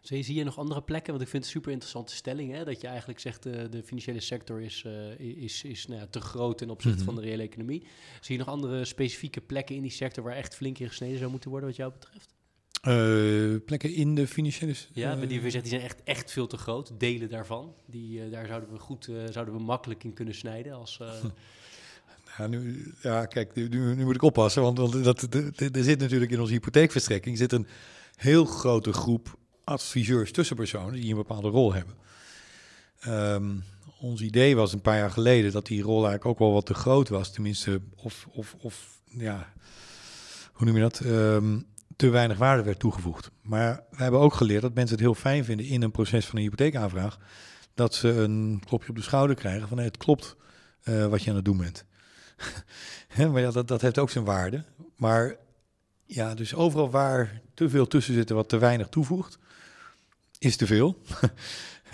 [SPEAKER 1] Zie, zie je nog andere plekken? Want ik vind het een super interessante stelling. Hè? Dat je eigenlijk zegt de, de financiële sector is, eh, is, is nou ja, te groot ten opzichte
[SPEAKER 2] Mhm.
[SPEAKER 1] van de reële economie. Zie je nog andere specifieke plekken in die sector waar echt flink in gesneden zou moeten worden wat jou betreft?
[SPEAKER 2] Eh, plekken in de financiële...
[SPEAKER 1] Ja,
[SPEAKER 2] eh,
[SPEAKER 1] maar die, die zijn echt, echt veel te groot. Delen daarvan. Die, eh, daar zouden we goed, eh, zouden we makkelijk in kunnen snijden. Als, eh, [LAUGHS]
[SPEAKER 2] Ja, nu, ja kijk, nu, nu, moet ik oppassen, want, want dat, er zit natuurlijk in onze hypotheekverstrekking zit een heel grote groep adviseurs, tussenpersonen die een bepaalde rol hebben. Ehm, ons idee was een paar jaar geleden dat die rol eigenlijk ook wel wat te groot was, tenminste, of, of, of ja, hoe noem je dat? Ehm, te weinig waarde werd toegevoegd. Maar we hebben ook geleerd dat mensen het heel fijn vinden in een proces van een hypotheekaanvraag, dat ze een klopje op de schouder krijgen van het klopt eh, wat je aan het doen bent. [LAUGHS] Maar ja, dat, dat heeft ook zijn waarde. Maar ja, dus overal waar te veel tussen zit wat te weinig toevoegt, is te veel. [LAUGHS]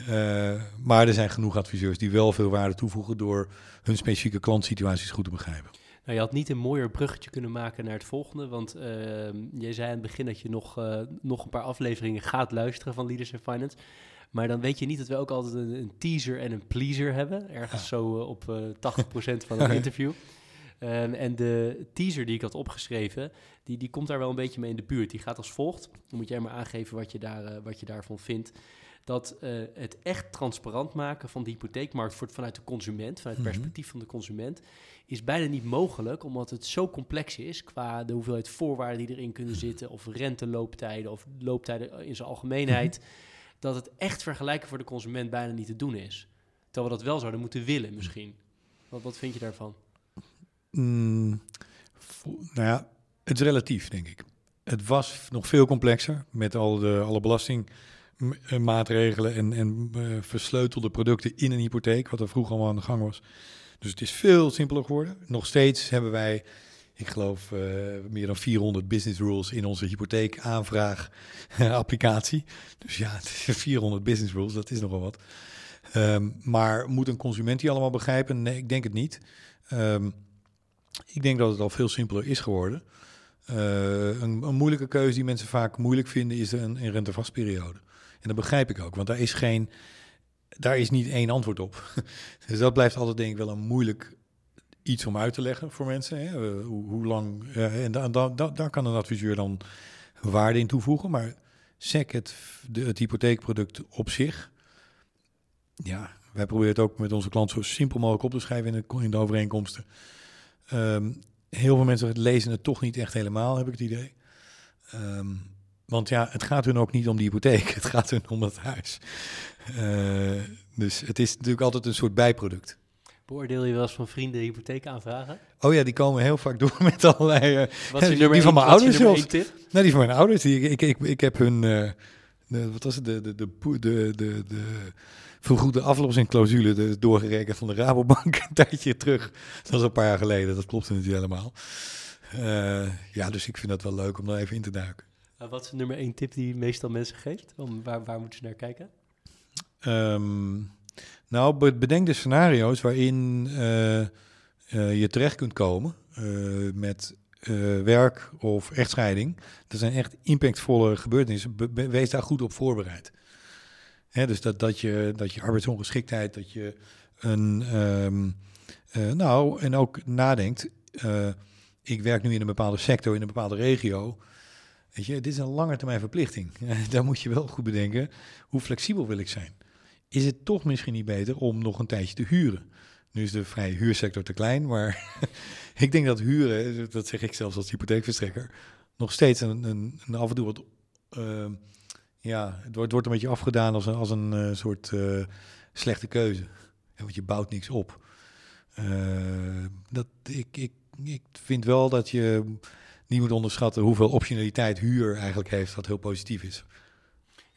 [SPEAKER 2] Eh, maar er zijn genoeg adviseurs die wel veel waarde toevoegen door hun specifieke klantsituaties goed te begrijpen.
[SPEAKER 1] Nou, je had niet een mooier bruggetje kunnen maken naar het volgende. Want ehm, jij zei aan het begin dat je nog, eh, nog een paar afleveringen gaat luisteren van Leaders in Finance. Maar dan weet je niet dat we ook altijd een, een teaser en een pleaser hebben. Ergens zo eh, op eh [LAUGHS] 80% van een interview. Ehm, en de teaser die ik had opgeschreven, die, die komt daar wel een beetje mee in de buurt. Die gaat als volgt. Dan moet jij maar aangeven wat je, daar, eh, wat je daarvan vindt. Dat eh, het echt transparant maken van de hypotheekmarkt voor, vanuit de consument, vanuit het
[SPEAKER 2] Mhm.
[SPEAKER 1] perspectief van de consument, is bijna niet mogelijk, omdat het zo complex is qua de hoeveelheid voorwaarden die erin kunnen [LAUGHS] zitten, of rentelooptijden, of looptijden in zijn algemeenheid, dat het echt vergelijken voor de consument bijna niet te doen is. Terwijl we dat wel zouden moeten willen misschien. Wat, wat vind je daarvan?
[SPEAKER 2] Mm, nou ja, het is relatief, denk ik. Het was nog veel complexer met al de, alle belastingmaatregelen en, en eh, versleutelde producten in een hypotheek, wat er vroeger allemaal aan de gang was. Dus het is veel simpeler geworden. Nog steeds hebben wij, ik geloof, eh, meer dan 400 business rules in onze hypotheekaanvraag applicatie. Dus ja, het is 400 business rules, dat is nogal wat. Ehm, maar moet een consument die allemaal begrijpen? Nee, ik denk het niet. Ehm, ik denk dat het al veel simpeler is geworden. Eh, een, een moeilijke keuze die mensen vaak moeilijk vinden is een, een rentevastperiode. En dat begrijp ik ook, want daar is, geen, daar is niet één antwoord op. [LAUGHS] dus dat blijft altijd denk ik wel een moeilijk iets om uit te leggen voor mensen. Hè? Eh, hoe, hoe lang, eh, en da, da, da- daar kan een adviseur dan waarde in toevoegen. Maar SEC, het, de, het hypotheekproduct op zich, ja, wij proberen het ook met onze klant zo simpel mogelijk op te schrijven in de, in de overeenkomsten. Ehm, heel veel mensen lezen het toch niet echt helemaal, heb ik het idee. Ehm, want ja, het gaat hun ook niet om die hypotheek, [LAUGHS] het gaat hun om het huis. Eh, dus het is natuurlijk altijd een soort bijproduct.
[SPEAKER 1] Beoordeel je wel eens van vrienden hypotheek aanvragen?
[SPEAKER 2] Oh ja, die komen heel vaak door [LAUGHS] met allerlei... eh,
[SPEAKER 1] Wat is je
[SPEAKER 2] die
[SPEAKER 1] nummer
[SPEAKER 2] van
[SPEAKER 1] één-
[SPEAKER 2] mijn ouders zelfs.
[SPEAKER 1] één?
[SPEAKER 2] Nee, die van mijn ouders. Die, ik, ik, ik heb hun, eh, de, wat was het, de, de, de, de, de, de vergoede aflossingsclausule doorgerekend van de Rabobank [LAUGHS] een tijdje terug. Dat was een paar jaar geleden, dat klopte niet helemaal. Eh, ja, dus ik vind dat wel leuk om daar even in te duiken.
[SPEAKER 1] Uh, wat is de nummer één tip die meestal mensen geeft? Om, waar, waar moeten ze naar kijken?
[SPEAKER 2] Ehm, nou, be- bedenk de scenario's waarin eh, eh, je terecht kunt komen eh, met werk of echtscheiding. Dat zijn echt impactvolle gebeurtenissen. Be- be- wees daar goed op voorbereid. Hè, dus dat, dat, je, dat je arbeidsongeschiktheid, dat je een. ehm, eh, nou, en ook nadenkt. ik werk nu in een bepaalde sector, in een bepaalde regio. Weet je, dit is een lange termijn verplichting. [LAUGHS] Daar moet je wel goed bedenken. Hoe flexibel wil ik zijn? Is het toch misschien niet beter om nog een tijdje te huren? Nu is de vrije huursector te klein, maar [LAUGHS] ik denk dat huren, dat zeg ik zelfs als hypotheekverstrekker, nog steeds een, een, een af en toe wat. ehm, ja, het wordt, wordt een beetje afgedaan als een, als een eh, soort eh, slechte keuze. Want je bouwt niks op. Eh, dat, ik, ik, ik vind wel dat je niet moet onderschatten hoeveel optionaliteit huur eigenlijk heeft, wat heel positief is.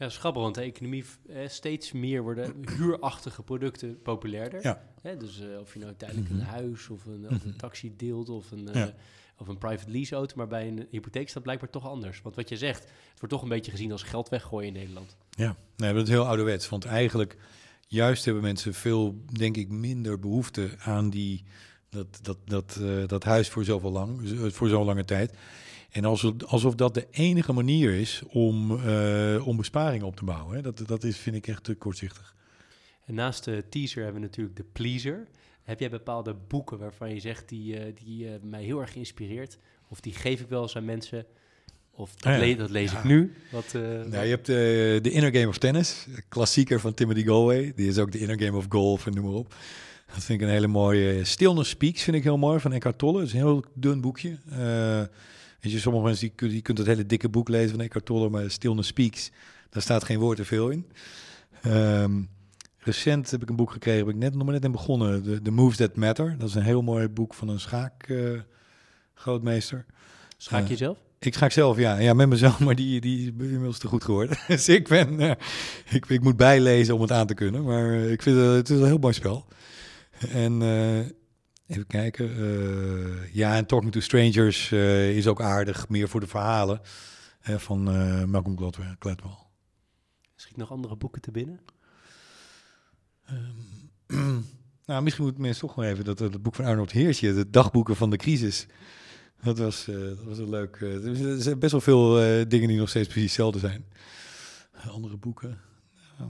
[SPEAKER 1] Ja, dat is grappig, want de economie, eh, steeds meer worden huurachtige producten populairder.
[SPEAKER 2] Ja.
[SPEAKER 1] Dus eh, of je nou tijdelijk
[SPEAKER 2] Mhm.
[SPEAKER 1] een huis of een, of een
[SPEAKER 2] Mhm.
[SPEAKER 1] taxi deelt of een, eh,
[SPEAKER 2] Ja.
[SPEAKER 1] of een private lease auto, maar bij een hypotheek dat blijkbaar toch anders. Want wat je zegt, het wordt toch een beetje gezien als geld weggooien in Nederland.
[SPEAKER 2] Ja, nee, dat is heel ouderwets. Want eigenlijk, juist hebben mensen veel, denk ik, minder behoefte aan die, dat, dat, dat, eh, dat huis voor zoveel lang, voor zo'n lange tijd. En alsof, alsof dat de enige manier is om, eh, om besparingen op te bouwen. Hè. Dat, dat is, vind ik echt te kortzichtig.
[SPEAKER 1] En naast de teaser hebben we natuurlijk de pleaser. Heb jij bepaalde boeken waarvan je zegt die, eh, die eh, mij heel erg geïnspireerd? Of die geef ik wel eens aan mensen? Of dat,
[SPEAKER 2] Ah ja.
[SPEAKER 1] le- dat lees
[SPEAKER 2] Ja.
[SPEAKER 1] ik nu? Wat,
[SPEAKER 2] Nou, je hebt de Inner Game of Tennis, klassieker van Timothy Galway. Die is ook de Inner Game of Golf en noem maar op. Dat vind ik een hele mooie. Stillness Speaks vind ik heel mooi van Eckhart Tolle. Dat is een heel dun boekje. Eh, weet je, sommige mensen die, kun- die kunt het hele dikke boek lezen van Eckhart Tolle, maar Stillness Speaks, daar staat geen woord te veel in. Ehm, recent heb ik een boek gekregen, heb ik net nog maar net in begonnen. The, The Moves That Matter. Dat is een heel mooi boek van een schaak eh.
[SPEAKER 1] Schaak
[SPEAKER 2] eh,
[SPEAKER 1] je zelf?
[SPEAKER 2] Ik ga ik zelf, ja. Ja, met mezelf, maar die, die is inmiddels te goed geworden. [LAUGHS] dus ik ben, eh, ik, ik moet bijlezen om het aan te kunnen. Maar eh, ik vind het, het is een heel mooi spel. En eh, even kijken. eh, ja, en Talking to Strangers eh, is ook aardig. Meer voor de verhalen van Malcolm Gladwell.
[SPEAKER 1] Schiet nog andere boeken te binnen?
[SPEAKER 2] Ehm, [CLEARS THROAT] nou, misschien moeten mensen toch wel even dat, dat boek van Arnold Heersje, de dagboeken van de crisis. Dat was, dat was een leuk. er zijn- best wel veel dingen die nog steeds precies hetzelfde zijn. Andere boeken. Ehm,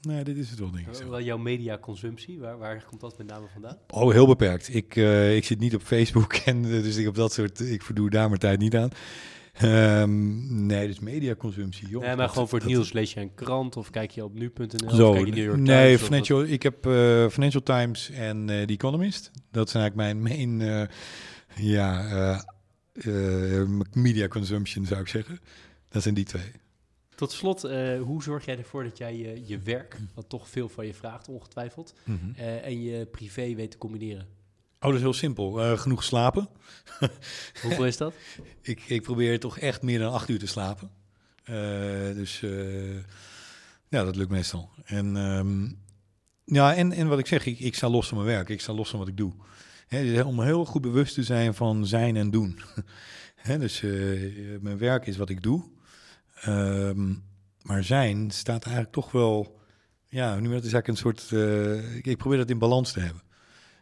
[SPEAKER 2] nee, dit is het wel, denk ik.
[SPEAKER 1] Wel jouw mediaconsumptie, waar, waar komt dat met name vandaan?
[SPEAKER 2] Oh, heel beperkt. Ik, eh, ik zit niet op Facebook [LAUGHS] en eh, dus ik op dat soort. Ik verdoe daar mijn tijd niet aan. Ehm, nee, dus mediaconsumptie. joh.
[SPEAKER 1] nee, maar gewoon voor het
[SPEAKER 2] dat-
[SPEAKER 1] nieuws lees je een krant of kijk je op nu.nl
[SPEAKER 2] Zo,
[SPEAKER 1] of kijk je New York Times?
[SPEAKER 2] nee, Financial, ik heb eh, Financial Times en eh The Economist. Dat zijn eigenlijk mijn main eh, ja, eh, eh, media consumption, zou ik zeggen. Dat zijn die twee.
[SPEAKER 1] Tot slot, eh, hoe zorg jij ervoor dat jij je, je werk, wat toch veel van je vraagt ongetwijfeld, eh, en je privé weet te combineren?
[SPEAKER 2] Oh, dat is heel simpel. Eh, genoeg slapen. [LAUGHS]
[SPEAKER 1] Hoeveel is dat?
[SPEAKER 2] Ik, ik probeer toch echt meer dan acht uur te slapen. Eh, dus eh, ja, dat lukt meestal. En, ehm, ja, en, en wat ik zeg, ik, ik sta los van mijn werk. Ik sta los van wat ik doe. Dus om heel goed bewust te zijn van zijn en doen. [LAUGHS] Dus eh, mijn werk is wat ik doe. Ehm, maar zijn staat eigenlijk toch wel... Ja, nu dat is eigenlijk een soort... eh, ik, ik probeer dat in balans te hebben.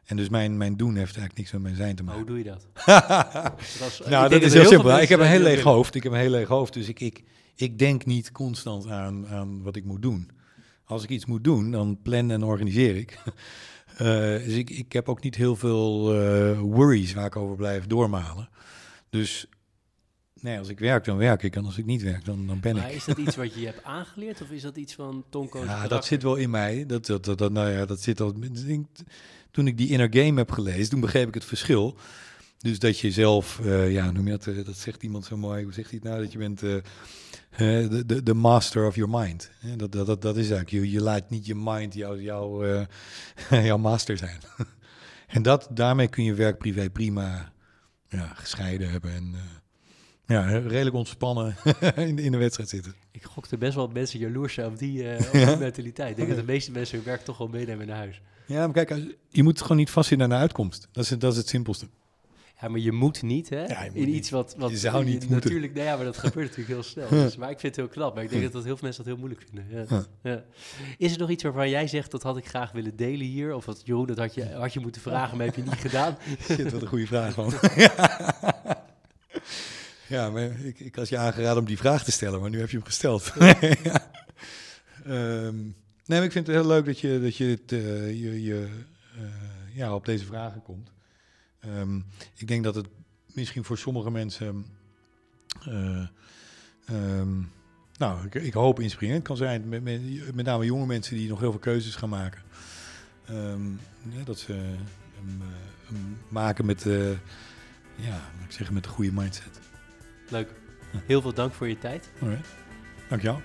[SPEAKER 2] En dus mijn, mijn doen heeft eigenlijk niks met mijn zijn te maken.
[SPEAKER 1] hoe doe je dat? [LAUGHS] Dat is- ik
[SPEAKER 2] Nou, dat is
[SPEAKER 1] er
[SPEAKER 2] heel simpel. Ik heb een heel leeg hoofd. Ik heb een heel leeg hoofd. Dus ik, ik, ik denk niet constant aan, aan wat ik moet doen. Als ik iets moet doen, dan plan en organiseer ik. [LAUGHS] Eh, dus ik, ik heb ook niet heel veel eh, worries waar ik over blijf doormalen. Dus nee, als ik werk, dan werk ik. En als ik niet werk, dan, dan ben
[SPEAKER 1] Maar
[SPEAKER 2] ik.
[SPEAKER 1] is dat iets wat je [LAUGHS] hebt aangeleerd of is dat iets van Tonko's
[SPEAKER 2] Ja, dat zit wel in mij. Dat, dat, dat, dat- nou ja, dat zit al. Toen ik die Inner Game heb gelezen, toen begreep ik het verschil. Dus dat je zelf, eh, ja, noem je dat, eh, dat zegt iemand zo mooi. Hoe zegt hij het nou? Dat je bent, eh, de, de, de master of your mind. Dat, dat, dat, dat is eigenlijk, je, je laat niet je mind jouw jou, uh, [LAUGHS] jouw master zijn. [LAUGHS] en dat, daarmee kun je werk privé prima ja, gescheiden hebben en uh, ja, redelijk ontspannen [LAUGHS] in, in de wedstrijd zitten.
[SPEAKER 1] Ik gokte best wel mensen jaloers zijn op die, uh, op die mentaliteit. Ik denk dat de meeste mensen hun werk toch wel meenemen naar huis.
[SPEAKER 2] Ja, maar kijk, je moet gewoon niet vastzitten aan de uitkomst. Dat is, dat is het simpelste.
[SPEAKER 1] Ja, maar je moet niet, hè?
[SPEAKER 2] Ja, je moet
[SPEAKER 1] in iets wat, wat
[SPEAKER 2] Je zou niet
[SPEAKER 1] je-
[SPEAKER 2] moeten.
[SPEAKER 1] Natuurlijk, nee, ja, maar dat gebeurt natuurlijk heel snel. [LAUGHS] Dus, maar ik vind het heel knap. Maar ik denk dat, dat heel veel mensen dat heel moeilijk vinden. Ja. Ja. Is er nog iets waarvan jij zegt dat had ik graag willen delen hier? Of wat Jeroen, dat had je, had je moeten vragen, maar heb je niet [LAUGHS] gedaan?
[SPEAKER 2] Shit, wat een goede vraag gewoon. Ja, maar ik, ik had je aangeraden om die vraag te stellen, maar nu heb je hem gesteld. [LAUGHS] ja. [LAUGHS] Ehm, nee, maar ik vind het heel leuk dat je, dat je, het, eh, je, je eh, ja, op deze vragen komt. Ehm, ik denk dat het misschien voor sommige mensen, eh, ehm, nou, ik, ik hoop inspirerend kan zijn. Met, met, met name jonge mensen die nog heel veel keuzes gaan maken. Ja, dat ze maken met, ja, ik zeggen, met de goede mindset.
[SPEAKER 1] Leuk. Heel veel dank voor je tijd.
[SPEAKER 2] Alright. Dankjewel.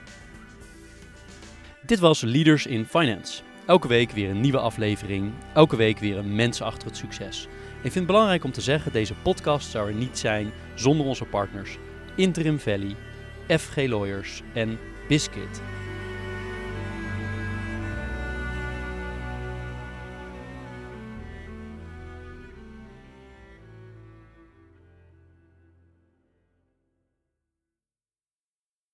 [SPEAKER 1] Dit was Leaders in Finance. Elke week weer een nieuwe aflevering. Elke week weer een mens achter het succes. Ik vind het belangrijk om te zeggen, deze podcast zou er niet zijn zonder onze partners Interim Valley, FG Lawyers en Biscuit.